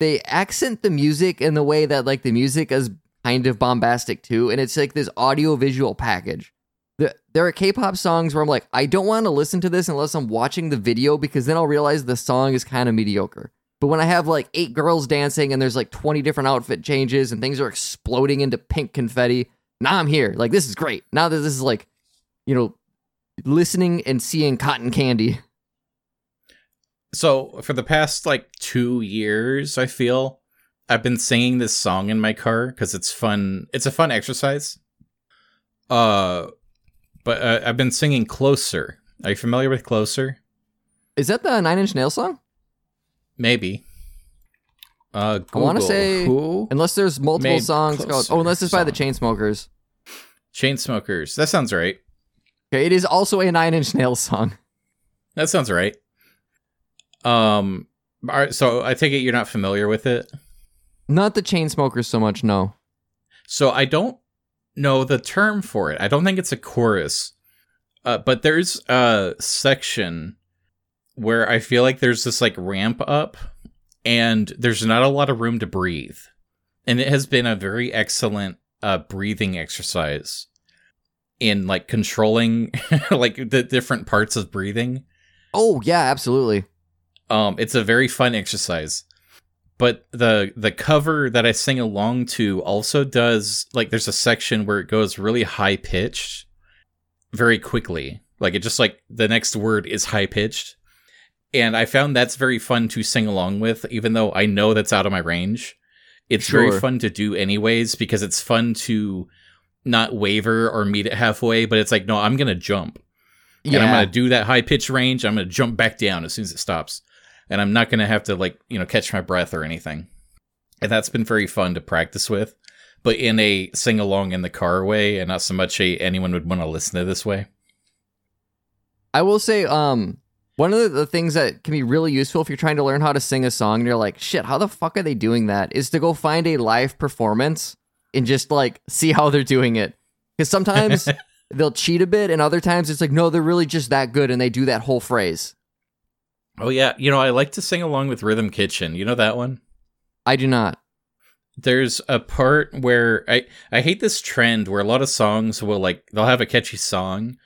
they accent the music in the way that like the music is kind of bombastic too, and it's like this audio visual package. The, there are K-pop songs where I'm like, I don't want to listen to this unless I'm watching the video because then I'll realize the song is kind of mediocre. But when I have like eight girls dancing and there's like 20 different outfit changes and things are exploding into pink confetti, now I'm here. Like this is great. Now that this is like, you know, listening and seeing cotton candy. So for the past like two years, I feel I've been singing this song in my car because it's fun. It's a fun exercise. Uh, but uh, I've been singing "Closer." Are you familiar with "Closer"? Is that the Nine Inch Nails song? Maybe. Uh, I wanna say- who? Unless there's multiple songs called. Oh, unless it's by the song. Chainsmokers. Chainsmokers. That sounds right. Okay, it is also a Nine Inch Nails song. That sounds right. Um. All right, so I take it you're not familiar with it. Not the Chainsmokers so much, no. So I don't know the term for it. I don't think it's a chorus. Uh, but there's a section where I feel like there's this like ramp up and there's not a lot of room to breathe. And it has been a very excellent uh breathing exercise in like controlling [LAUGHS] like the different parts of breathing. Oh yeah, absolutely. Um it's a very fun exercise. But the the cover that I sing along to also does like there's a section where it goes really high pitched very quickly. Like it just like the next word is high pitched. And I found that's very fun to sing along with, even though I know that's out of my range. It's Sure. very fun to do anyways because it's fun to not waver or meet it halfway, but it's like, no, I'm gonna jump. Yeah. And I'm gonna do that high pitch range, I'm gonna jump back down as soon as it stops. And I'm not gonna have to like, you know, catch my breath or anything. And that's been very fun to practice with. But in a sing along in the car way and not so much a anyone would want to listen to this way. I will say, um, one of the, the things that can be really useful if you're trying to learn how to sing a song and you're like, shit, how the fuck are they doing that? Is to go find a live performance and just like see how they're doing it. Because sometimes [LAUGHS] they'll cheat a bit, and other times it's like, no, they're really just that good, and they do that whole phrase. Oh yeah, you know, I like to sing along with Rhythm Kitchen. You know that one? I do not. There's a part where I I hate this trend where a lot of songs will like they'll have a catchy song,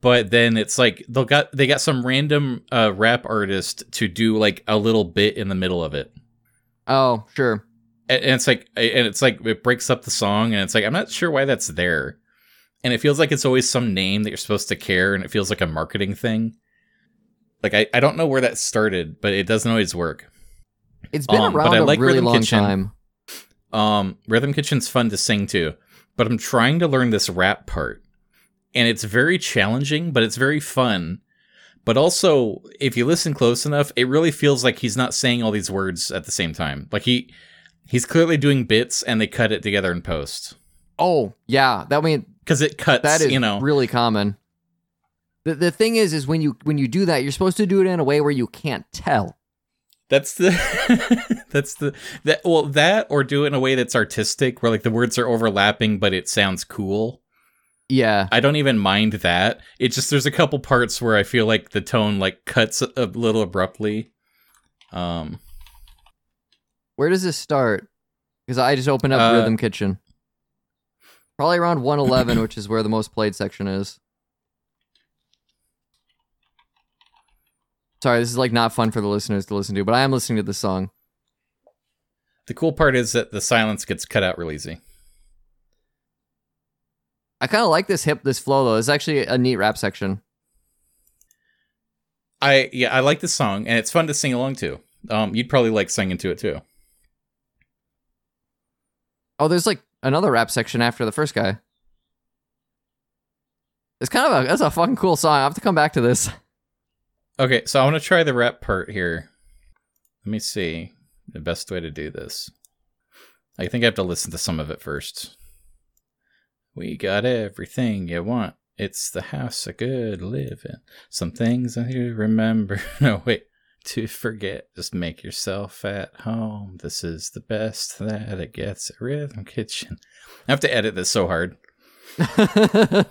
but then it's like they'll got they got some random uh rap artist to do like a little bit in the middle of it. Oh, sure. And and it's like and it's like it breaks up the song and it's like I'm not sure why that's there. And it feels like it's always some name that you're supposed to care and it feels like a marketing thing. Like I, I don't know where that started, but it doesn't always work. It's been Um, but around I a like really Rhythm long Kitchen. time. Um, Rhythm Kitchen's fun to sing to, but I'm trying to learn this rap part. And it's very challenging, but it's very fun. But also, if you listen close enough, it really feels like he's not saying all these words at the same time. Like he he's clearly doing bits and they cut it together in post. Oh, yeah. That mean Cuz it cuts, that is you know. really common. The the thing is, is when you when you do that, you're supposed to do it in a way where you can't tell. That's the [LAUGHS] that's the that well that or do it in a way that's artistic where like the words are overlapping but it sounds cool. Yeah. I don't even mind that. It just there's a couple parts where I feel like the tone like cuts a, a little abruptly. Um Where does this start? Because I just opened up Uh, Rhythm Kitchen. Probably around 111, which is where the most played section is. Sorry, this is like not fun for the listeners to listen to, but I am listening to the song. the cool part is that the silence gets cut out real easy. I kind of like this hip, this flow though. It's actually a neat rap section. I yeah, I like this song and it's fun to sing along to. Um you'd probably like singing to it too. Oh, there's like another rap section after the first guy. It's kind of a that's a fucking cool song. I have to come back to this. [LAUGHS] Okay, so I want to try the rap part here. Let me see the best way to do this. I think I have to listen to some of it first. We got everything you want. It's the house of good living. Some things I you remember. [LAUGHS] No, wait. To forget. Just make yourself at home. This is the best that it gets at Rhythm Kitchen. I have to edit this so hard. [LAUGHS]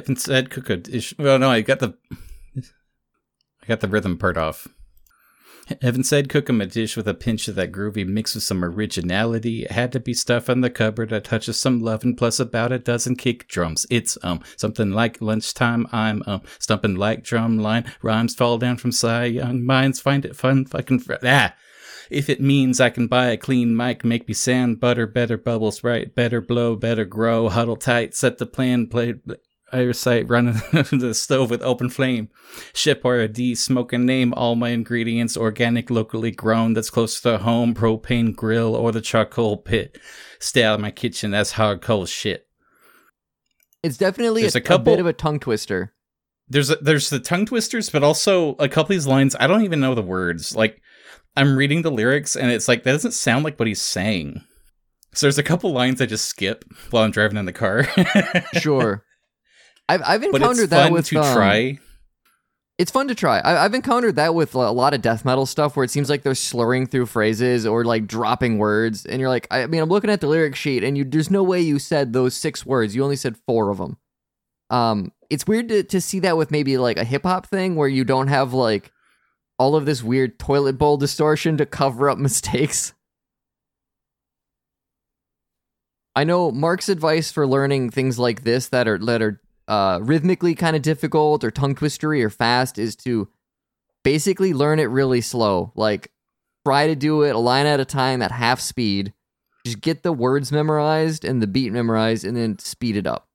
Cook a dish. Well, no, I got the I got the rhythm part off. Heaven said cook 'em a dish with a pinch of that groovy mix with some originality. It had to be stuff on the cupboard, a touch of some loving, plus about a dozen kick drums. It's um something like lunchtime. I'm um stumping like drum line. Rhymes fall down from Cy Young minds. Find it fun, fucking fr- ah. If it means I can buy a clean mic, make me sand, butter, better bubbles right, better blow, better grow, huddle tight, set the plan, play, play. Air sight, running [LAUGHS] the stove with open flame. Ship or a D, smoke and name all my ingredients, organic, locally grown, that's close to home, propane grill or the charcoal pit. Stay out of my kitchen, that's hardcore shit. it's definitely a, a a couple- bit of a tongue twister. There's a, there's the tongue twisters, but also a couple of these lines, I don't even know the words. Like, I'm reading the lyrics and it's like, that doesn't sound like what he's saying. So there's a couple lines I just skip while I'm driving in the car. [LAUGHS] Sure. I've I've encountered it's that fun with to um, try. It's fun to try. I, I've encountered that with a lot of death metal stuff where it seems like they're slurring through phrases or like dropping words, and you're like, I mean, I'm looking at the lyric sheet, and you there's no way you said those six words. You only said four of them. Um, it's weird to, to see that with maybe like a hip hop thing where you don't have like all of this weird toilet bowl distortion to cover up [LAUGHS] mistakes. I know Mark's advice for learning things like this that are that are uh, rhythmically kind of difficult or tongue twistery or fast is to basically learn it really slow. Like try to do it a line at a time at half speed. Just get the words memorized and the beat memorized, and then speed it up.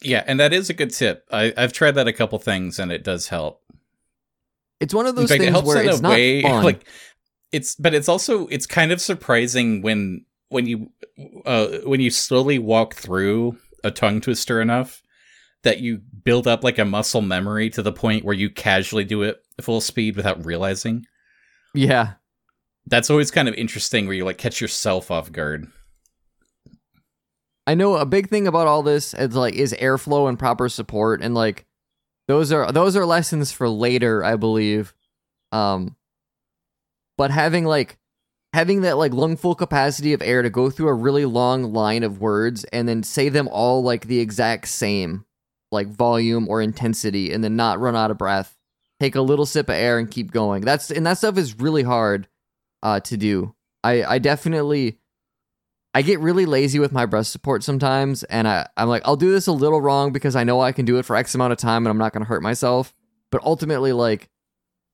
Yeah, and that is a good tip. I, I've tried that a couple things, and it does help. It's one of those fact, things helps where in it's a not way [LAUGHS] fun. like it's, but it's also it's kind of surprising when when you uh when you slowly walk through a tongue twister enough that you build up like a muscle memory to the point where you casually do it full speed without realizing. yeah, That's always kind of interesting where you like catch yourself off guard. I know a big thing about all this is like is airflow and proper support, and like those are those are lessons for later, I believe. Um, but having like having that like lung full capacity of air to go through a really long line of words and then say them all like the exact same, like volume or intensity, and then not run out of breath. Take a little sip of air and keep going. That's and that stuff is really hard uh, to do. I I definitely I get really lazy with my breath support sometimes, and I, I'm like, I'll do this a little wrong because I know I can do it for X amount of time and I'm not going to hurt myself. But ultimately, like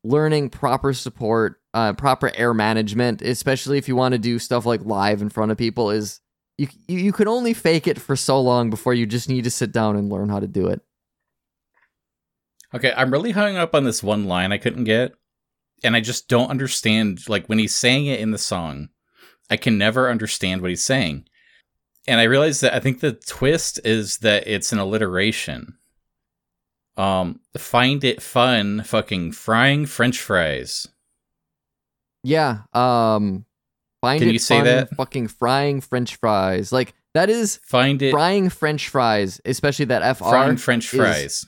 learning proper support, uh, proper air management, especially if you want to do stuff like live in front of people, is you, you you can only fake it for so long before you just need to sit down and learn how to do it. Okay, I'm really hung up on this one line I couldn't get, and I just don't understand. Like when he's saying it in the song, I can never understand what he's saying. And I realized that I think the twist is that it's an alliteration. Um, find it fun, fucking frying French fries. Yeah. Um. Find Can it you say fun that? Fucking frying French fries, like that is Find it frying French fries, especially that fr. frying French is- fries.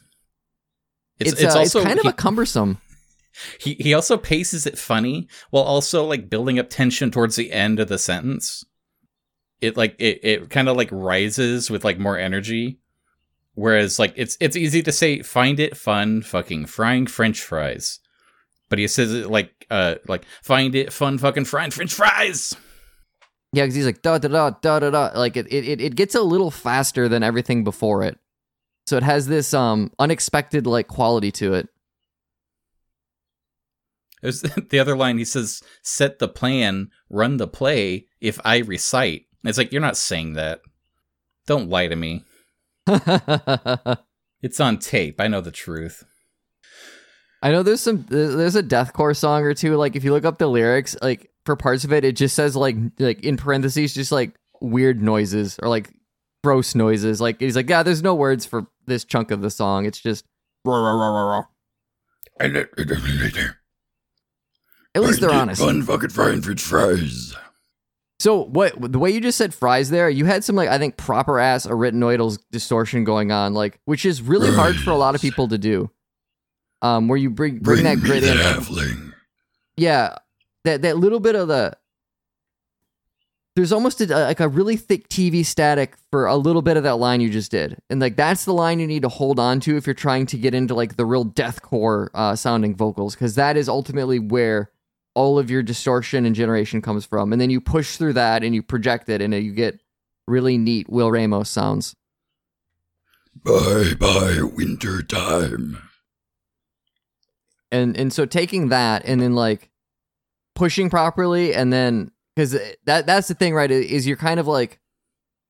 It's it's, uh, it's kind of a cumbersome. [LAUGHS] he he also paces it funny while also like building up tension towards the end of the sentence. It like it, it kind of like rises with like more energy. Whereas like it's it's easy to say find it fun fucking frying french fries. But he says it like uh like find it fun fucking frying french fries. Yeah, because he's like da da da da da da. Like it, it it gets a little faster than everything before it, so it has this um unexpected like quality to it. There's [LAUGHS] the other line he says set the plan, run the play if I recite. It's like you're not saying that. Don't lie to me. I [LAUGHS] It's on tape. I know the truth. I know there's some there's a deathcore song or two. Like if you look up the lyrics, like for parts of it, it just says like like in parentheses, just like weird noises or like gross noises. Like he's like, yeah, there's no words for this chunk of the song. It's just. At least they're honest. Fun fucking frying French fries. So what the way you just said fries there, you had some like I think proper ass arytenoidal distortion going on, like which is really hard for a lot of people to do. Um, where you bring bring, that grit in, halfling. yeah, that that little bit of the. There's almost a, like a really thick TV static for a little bit of that line you just did, and like that's the line you need to hold on to if you're trying to get into like the real deathcore uh, sounding vocals, because that is ultimately where all of your distortion and generation comes from. And then you push through that and you project it and you get really neat Will Ramos sounds. Bye bye winter time. And and so taking that and then like pushing properly and then cuz that that's the thing right is you're kind of like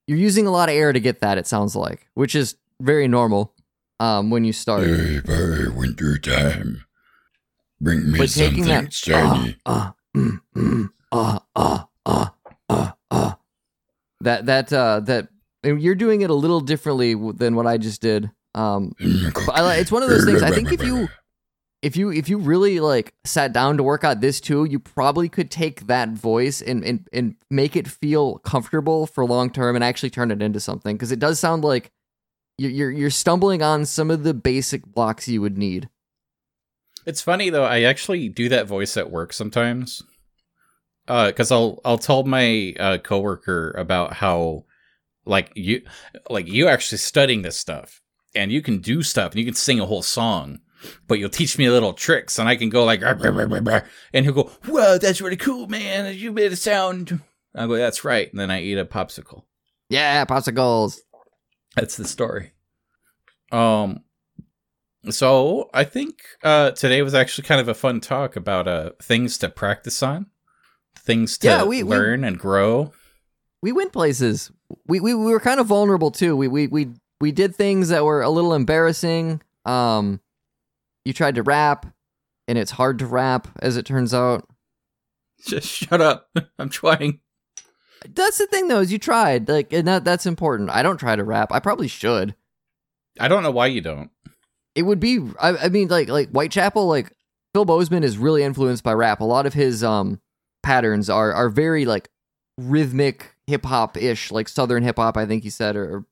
you're using a lot of air to get that it sounds like, which is very normal um when you start. Bye bye winter time. Bring me But taking something that shiny. uh, uh, mm, mm, uh, uh, uh, uh, uh. that that uh that you're doing it a little differently than what I just did. Um But I, it's one of those things. I think if you if you if you really like sat down to work out this too, you probably could take that voice and and, and make it feel comfortable for long term and actually turn it into something because it does sound like you're you're stumbling on some of the basic blocks you would need. It's funny though. I actually do that voice at work sometimes. Uh, because I'll I'll tell my uh, coworker about how like you like you actually studying this stuff, and you can do stuff and you can sing a whole song, but you'll teach me little tricks and I can go like, "Rah, rah, rah, rah, rah," and he'll go, whoa, that's really cool, man. You made a sound. I go, that's right. And then I eat a popsicle. Yeah, popsicles. That's the story. Um, so I think uh, today was actually kind of a fun talk about uh things to practice on, things to Yeah, we- we- learn and grow. We went places. We, we we were kind of vulnerable too. We we we we did things that were a little embarrassing. Um, you tried to rap, and it's hard to rap, as it turns out. Just shut up. [LAUGHS] I'm trying. That's the thing, though, is you tried, like, and that that's important. I don't try to rap. I probably should. I don't know why you don't. It would be. I, I mean, like like Whitechapel, like Phil Bozeman is really influenced by rap. A lot of his um patterns are are very like rhythmic hip hop ish, like southern hip hop. I think he said, or, or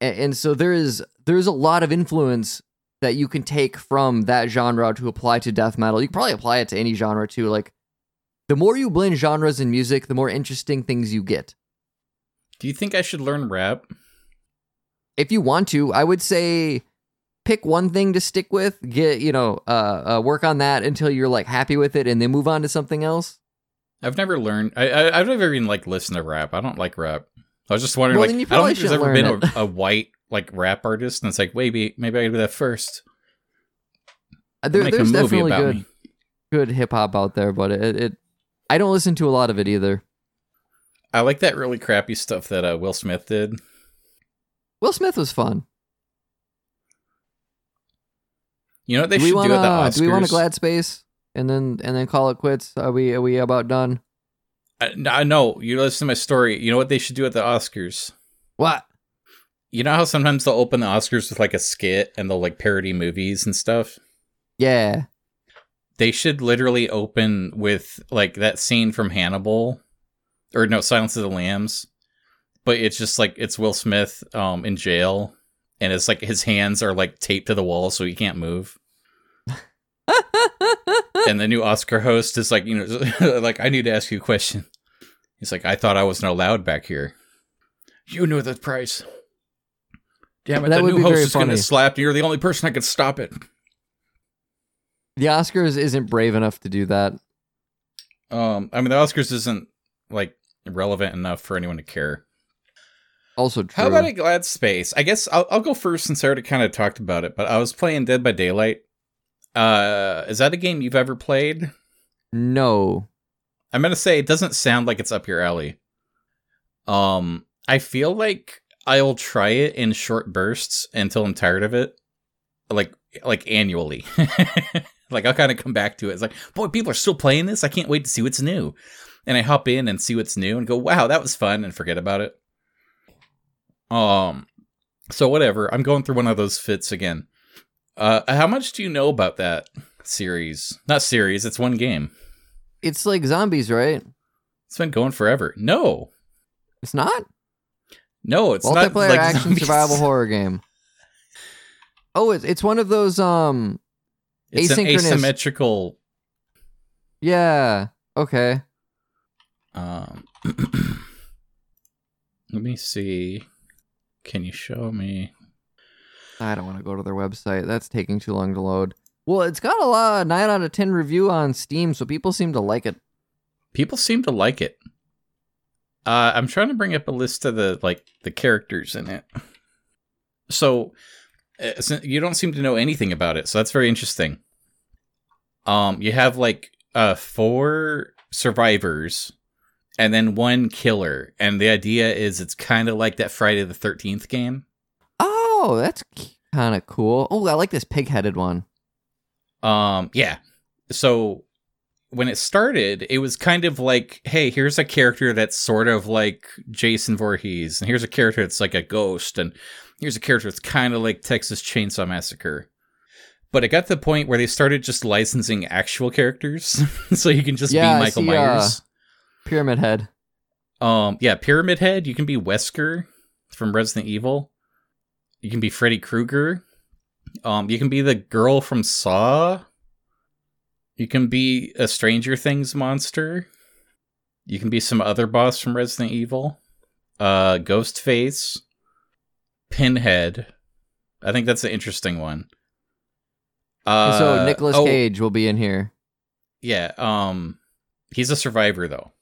and, and so there is there's a lot of influence that you can take from that genre to apply to death metal. You can probably apply it to any genre too. Like the more you blend genres in music, the more interesting things you get. Do you think I should learn rap? if you want to, I would say pick one thing to stick with. Get you know, uh, uh, work on that until you're like happy with it, and then move on to something else. I've never learned. I, I I've never even like listened to rap. I don't like rap. I was just wondering, Well, like, I don't think there's ever been a, a white like rap artist, and it's like maybe maybe I could do that first. Uh, There, Make a there's movie definitely about good me. good hip hop out there, but it, it I don't listen to a lot of it either. I like that really crappy stuff that uh, Will Smith did. Will Smith was fun. You know what they do should want do at the Oscars? do we want a glad space and then and then call it quits? Are we are we about done? I, I know you listen to my story. You know what they should do at the Oscars? What? You know how sometimes they'll open the Oscars with like a skit and they'll like parody movies and stuff. Yeah. They should literally open with like that scene from Hannibal, or no, Silence of the Lambs. But it's just like it's Will Smith um in jail, and it's like his hands are like taped to the wall so he can't move. [LAUGHS] and the new Oscar host is like, you know, [LAUGHS] like I need to ask you a question. He's like, I thought I wasn't allowed back here. You knew the price. Damn it! That the would new be host is going to slap. You're the only person that could stop it. the Oscars isn't brave enough to do that. Um, I mean, the Oscars isn't like relevant enough for anyone to care. Also true. How about a glad space? I guess I'll, I'll go first since I already kind of talked about it. But I was playing Dead by Daylight. Uh, is that a game you've ever played? No. I'm gonna say it doesn't sound like it's up your alley. Um, I feel like I'll try it in short bursts until I'm tired of it, like like annually. [LAUGHS] like I'll kind of come back to it. It's like, boy, people are still playing this. I can't wait to see what's new. And I hop in and see what's new and go, wow, that was fun, and forget about it. Um, so whatever. I'm going through one of those fits again. Uh, how much do you know about that series? Not series. It's one game. It's like zombies, right? It's been going forever. No, It's not? no, it's not Multiplayer like action zombies. survival [LAUGHS] horror game. Oh, it's it's one of those um It's an asymmetrical. yeah. Okay. Um, [CLEARS THROAT] let me see. Can you show me? I don't want to go to their website. That's taking too long to load. Well, it's got a lot nine out of ten review on Steam, so people seem to like it. People seem to like it. Uh, I'm trying to bring up a list of the like the characters in it. So, uh, so you don't seem to know anything about it, so that's very interesting. Um, you have like uh four survivors and then one killer, and the idea is it's kind of like that Friday the Thirteenth game. Oh, that's kind of cool. Oh, I like this pig-headed one. Um, yeah. So when it started, it was kind of like, hey, here's a character that's sort of like Jason Voorhees, and here's a character that's like a ghost, and here's a character that's kind of like Texas Chainsaw Massacre. But it got to the point where they started just licensing actual characters, [LAUGHS] so you can just Yeah, be Michael see, uh, Myers. Pyramid Head. Um, yeah, Pyramid Head. You can be Wesker from Resident Evil. You can be Freddy Krueger. Um, you can be the girl from Saw. You can be a Stranger Things monster. You can be some other boss from Resident Evil. Uh, Ghostface, Pinhead, I think that's an interesting one. Uh, so Nicolas oh, Cage will be in here. Yeah. Um, he's a survivor though.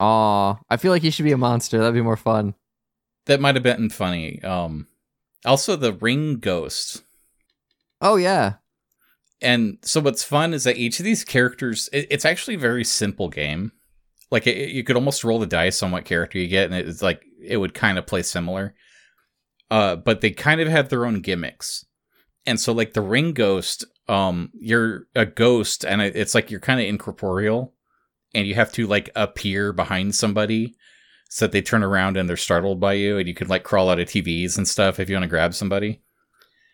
Aw, I feel like he should be a monster. That'd be more fun. That might have been funny. Um, also the ring ghost. Oh yeah. And so what's fun is that each of these characters, it, it's actually a very simple game. Like it, you could almost roll the dice on what character you get, and it's like it would kind of play similar. Uh, but they kind of have their own gimmicks. And so like the ring ghost, um, you're a ghost, and it, it's like you're kind of incorporeal, and you have to like appear behind somebody so that they turn around and they're startled by you, and you can like crawl out of TVs and stuff if you want to grab somebody.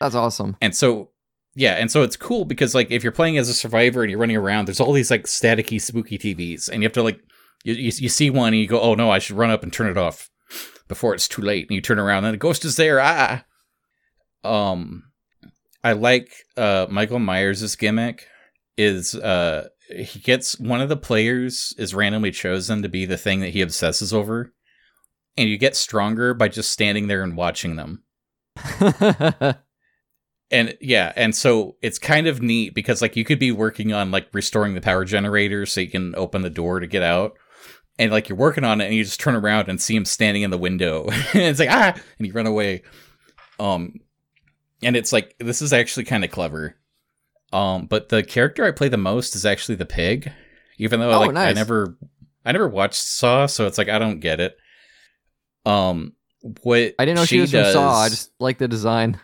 That's awesome. And so, yeah, and so it's cool because like if you're playing as a survivor and you're running around, there's all these like staticky, spooky TVs, and you have to like you, you, you see one and you go, oh no, I should run up and turn it off before it's too late. And you turn around and the ghost is there. Ah. Um, I like uh Michael Myers' gimmick is uh he gets one of the players is randomly chosen to be the thing that he obsesses over, and you get stronger by just standing there and watching them. [LAUGHS] and yeah and so it's kind of neat because like you could be working on like restoring the power generator so you can open the door to get out and like you're working on it and you just turn around and see him standing in the window. [LAUGHS] And it's like ah! And you run away. Um and it's like this is actually kind of clever um but the character i play the most is actually the pig even though Oh, like i never i never watched saw so it's like i don't get it um what I didn't know she, was does, from Saw. I just like the design.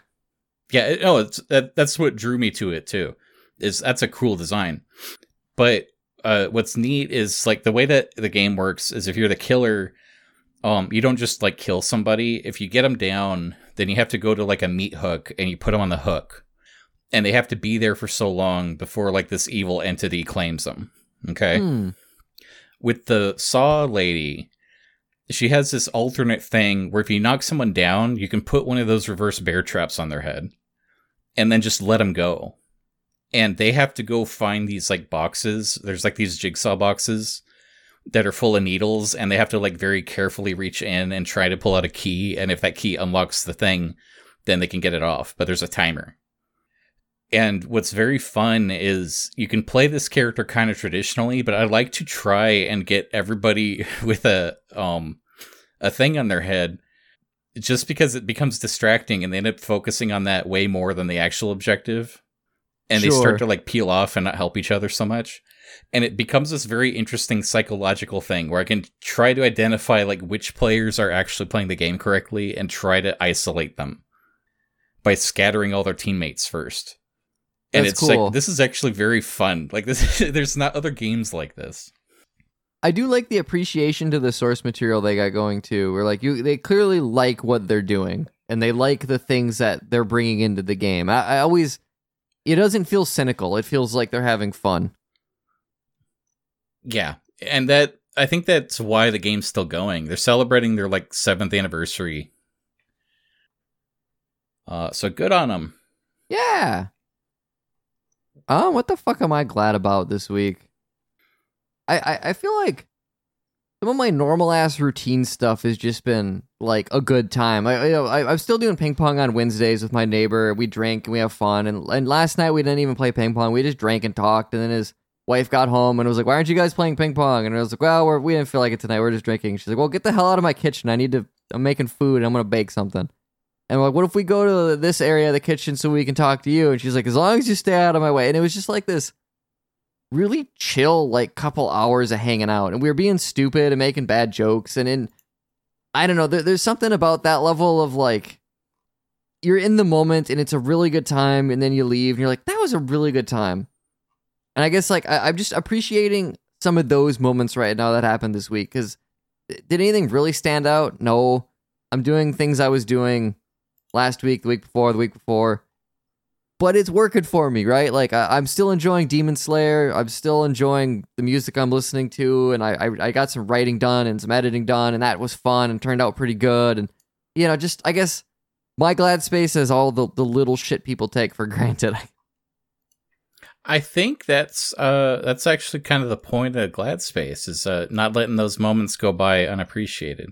yeah, it- no, it's that, that's what drew me to it too. Is that's a cool design. But uh what's neat is like the way that the game works is if you're the killer, um you don't just like kill somebody. If you get them down, then you have to go to like a meat hook and you put them on the hook. And they have to be there for so long before like this evil entity claims them. Okay? Hmm. with the saw lady she has this alternate thing where if you knock someone down you can put one of those reverse bear traps on their head and then just let them go and they have to go find these like boxes there's like these jigsaw boxes that are full of needles and they have to like very carefully reach in and try to pull out a key and if that key unlocks the thing then they can get it off but there's a timer and what's very fun is you can play this character kind of traditionally, but I like to try and get everybody [LAUGHS] with a um a thing on their head just because it becomes distracting and they end up focusing on that way more than the actual objective. And they start to like peel off and not help each other so much. And it becomes this very interesting psychological thing where I can try to identify like which players are actually playing the game correctly and try to isolate them by scattering all their teammates first. And That's it's cool. like this is actually very fun. Like this [LAUGHS] there's not other games like this. I do like the appreciation to the source material they got going too. Where like you, they clearly like what they're doing, and they like the things that they're bringing into the game. I, I always, it doesn't feel cynical. It feels like they're having fun. Yeah. And that I think that's why the game's still going. They're celebrating their like 7th anniversary. Uh so good on them. Yeah. Oh, what the fuck am I glad about this week? I, I, I feel like some of my normal ass routine stuff has just been like a good time. I, you know, I I'm still doing ping pong on Wednesdays with my neighbor. We drink and we have fun. And and last night we didn't even play ping pong. We just drank and talked. And then his wife got home and was like, "Why aren't you guys playing ping pong?" And I was like, "Well, we're, we didn't feel like it tonight. We're just drinking." She's like, "Well, get the hell out of my kitchen. I need to. I'm making food. and I'm gonna bake something." And like, what if we go to this area of the kitchen so we can talk to you? And she's like, as long as you stay out of my way. And it was just like this really chill, like couple hours of hanging out. And we were being stupid and making bad jokes. And in, I don't know, there, there's something about that level of like, you're in the moment and it's a really good time. And then you leave and you're like, that was a really good time. And I guess like, I, I'm just appreciating some of those moments right now that happened this week. Cause eh, did anything really stand out? No. I'm doing things I was doing last week, the week before, the week before. But it's working for me, right? Like I, I'm still enjoying Demon Slayer. I'm still enjoying the music I'm listening to, and I, I I got some writing done and some editing done, and that was fun and turned out pretty good. And you know, just I guess my glad space is all the the little shit people take for [LAUGHS] granted. I think that's uh that's actually kind of the point of Glad Space is uh not letting those moments go by unappreciated.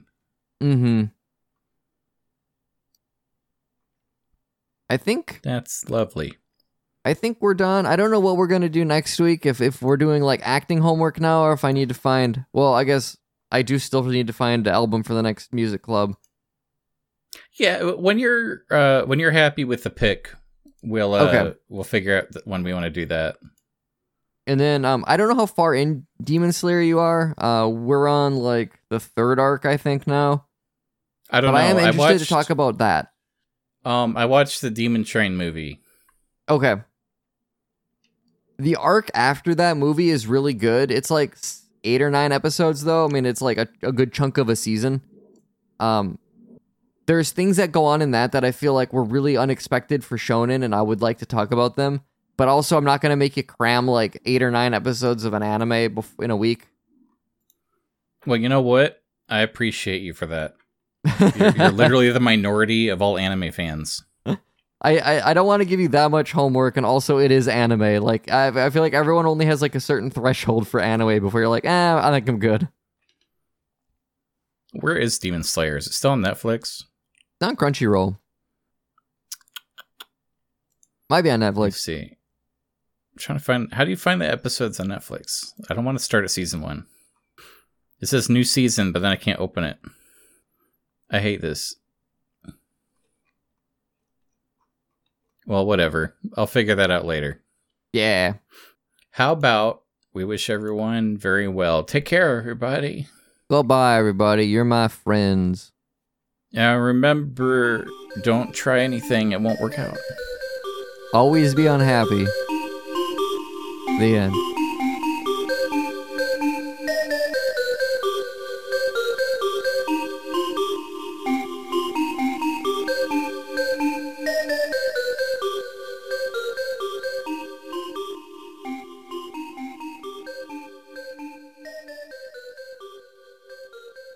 mm-hmm. I think That's lovely. I think we're done. I don't know what we're gonna do next week. If if we're doing like acting homework now, or if I need to find. Well, I guess I do still need to find an album for the next music club. Yeah, when you're uh when you're happy with the pick, we'll uh Okay. we'll figure out when we want to do that. And then um, I don't know how far in Demon Slayer you are. Uh, we're on like the third arc, I think now. I don't But know. I am interested watched, to talk about that. Um, I watched the Demon Train movie. Okay. The arc after that movie is really good. It's like eight or nine episodes, though. I mean, it's like a, a good chunk of a season. Um, there's things that go on in that that I feel like were really unexpected for Shonen, and I would like to talk about them. But also, I'm not going to make you cram like eight or nine episodes of an anime bef- in a week. Well, you know what? I appreciate you for that. You're, you're [LAUGHS] literally the minority of all anime fans. I, I, I don't want to give you that much homework, and also it is anime. Like I, I feel like everyone only has like a certain threshold for anime before you're like, eh, I think I'm good. Where is Demon Slayer? Is it still on Netflix? It's on Crunchyroll. Might be on Netflix. Let's see. I'm trying to find. How do you find the episodes on Netflix? I don't want to start at season one. It says new season, but then I can't open it. I hate this. Well, whatever. I'll figure that out later. Yeah. How about we wish everyone very well? Take care, everybody. Goodbye, everybody. You're my friends. Now remember, don't try anything; it won't work out. Always be unhappy. The end.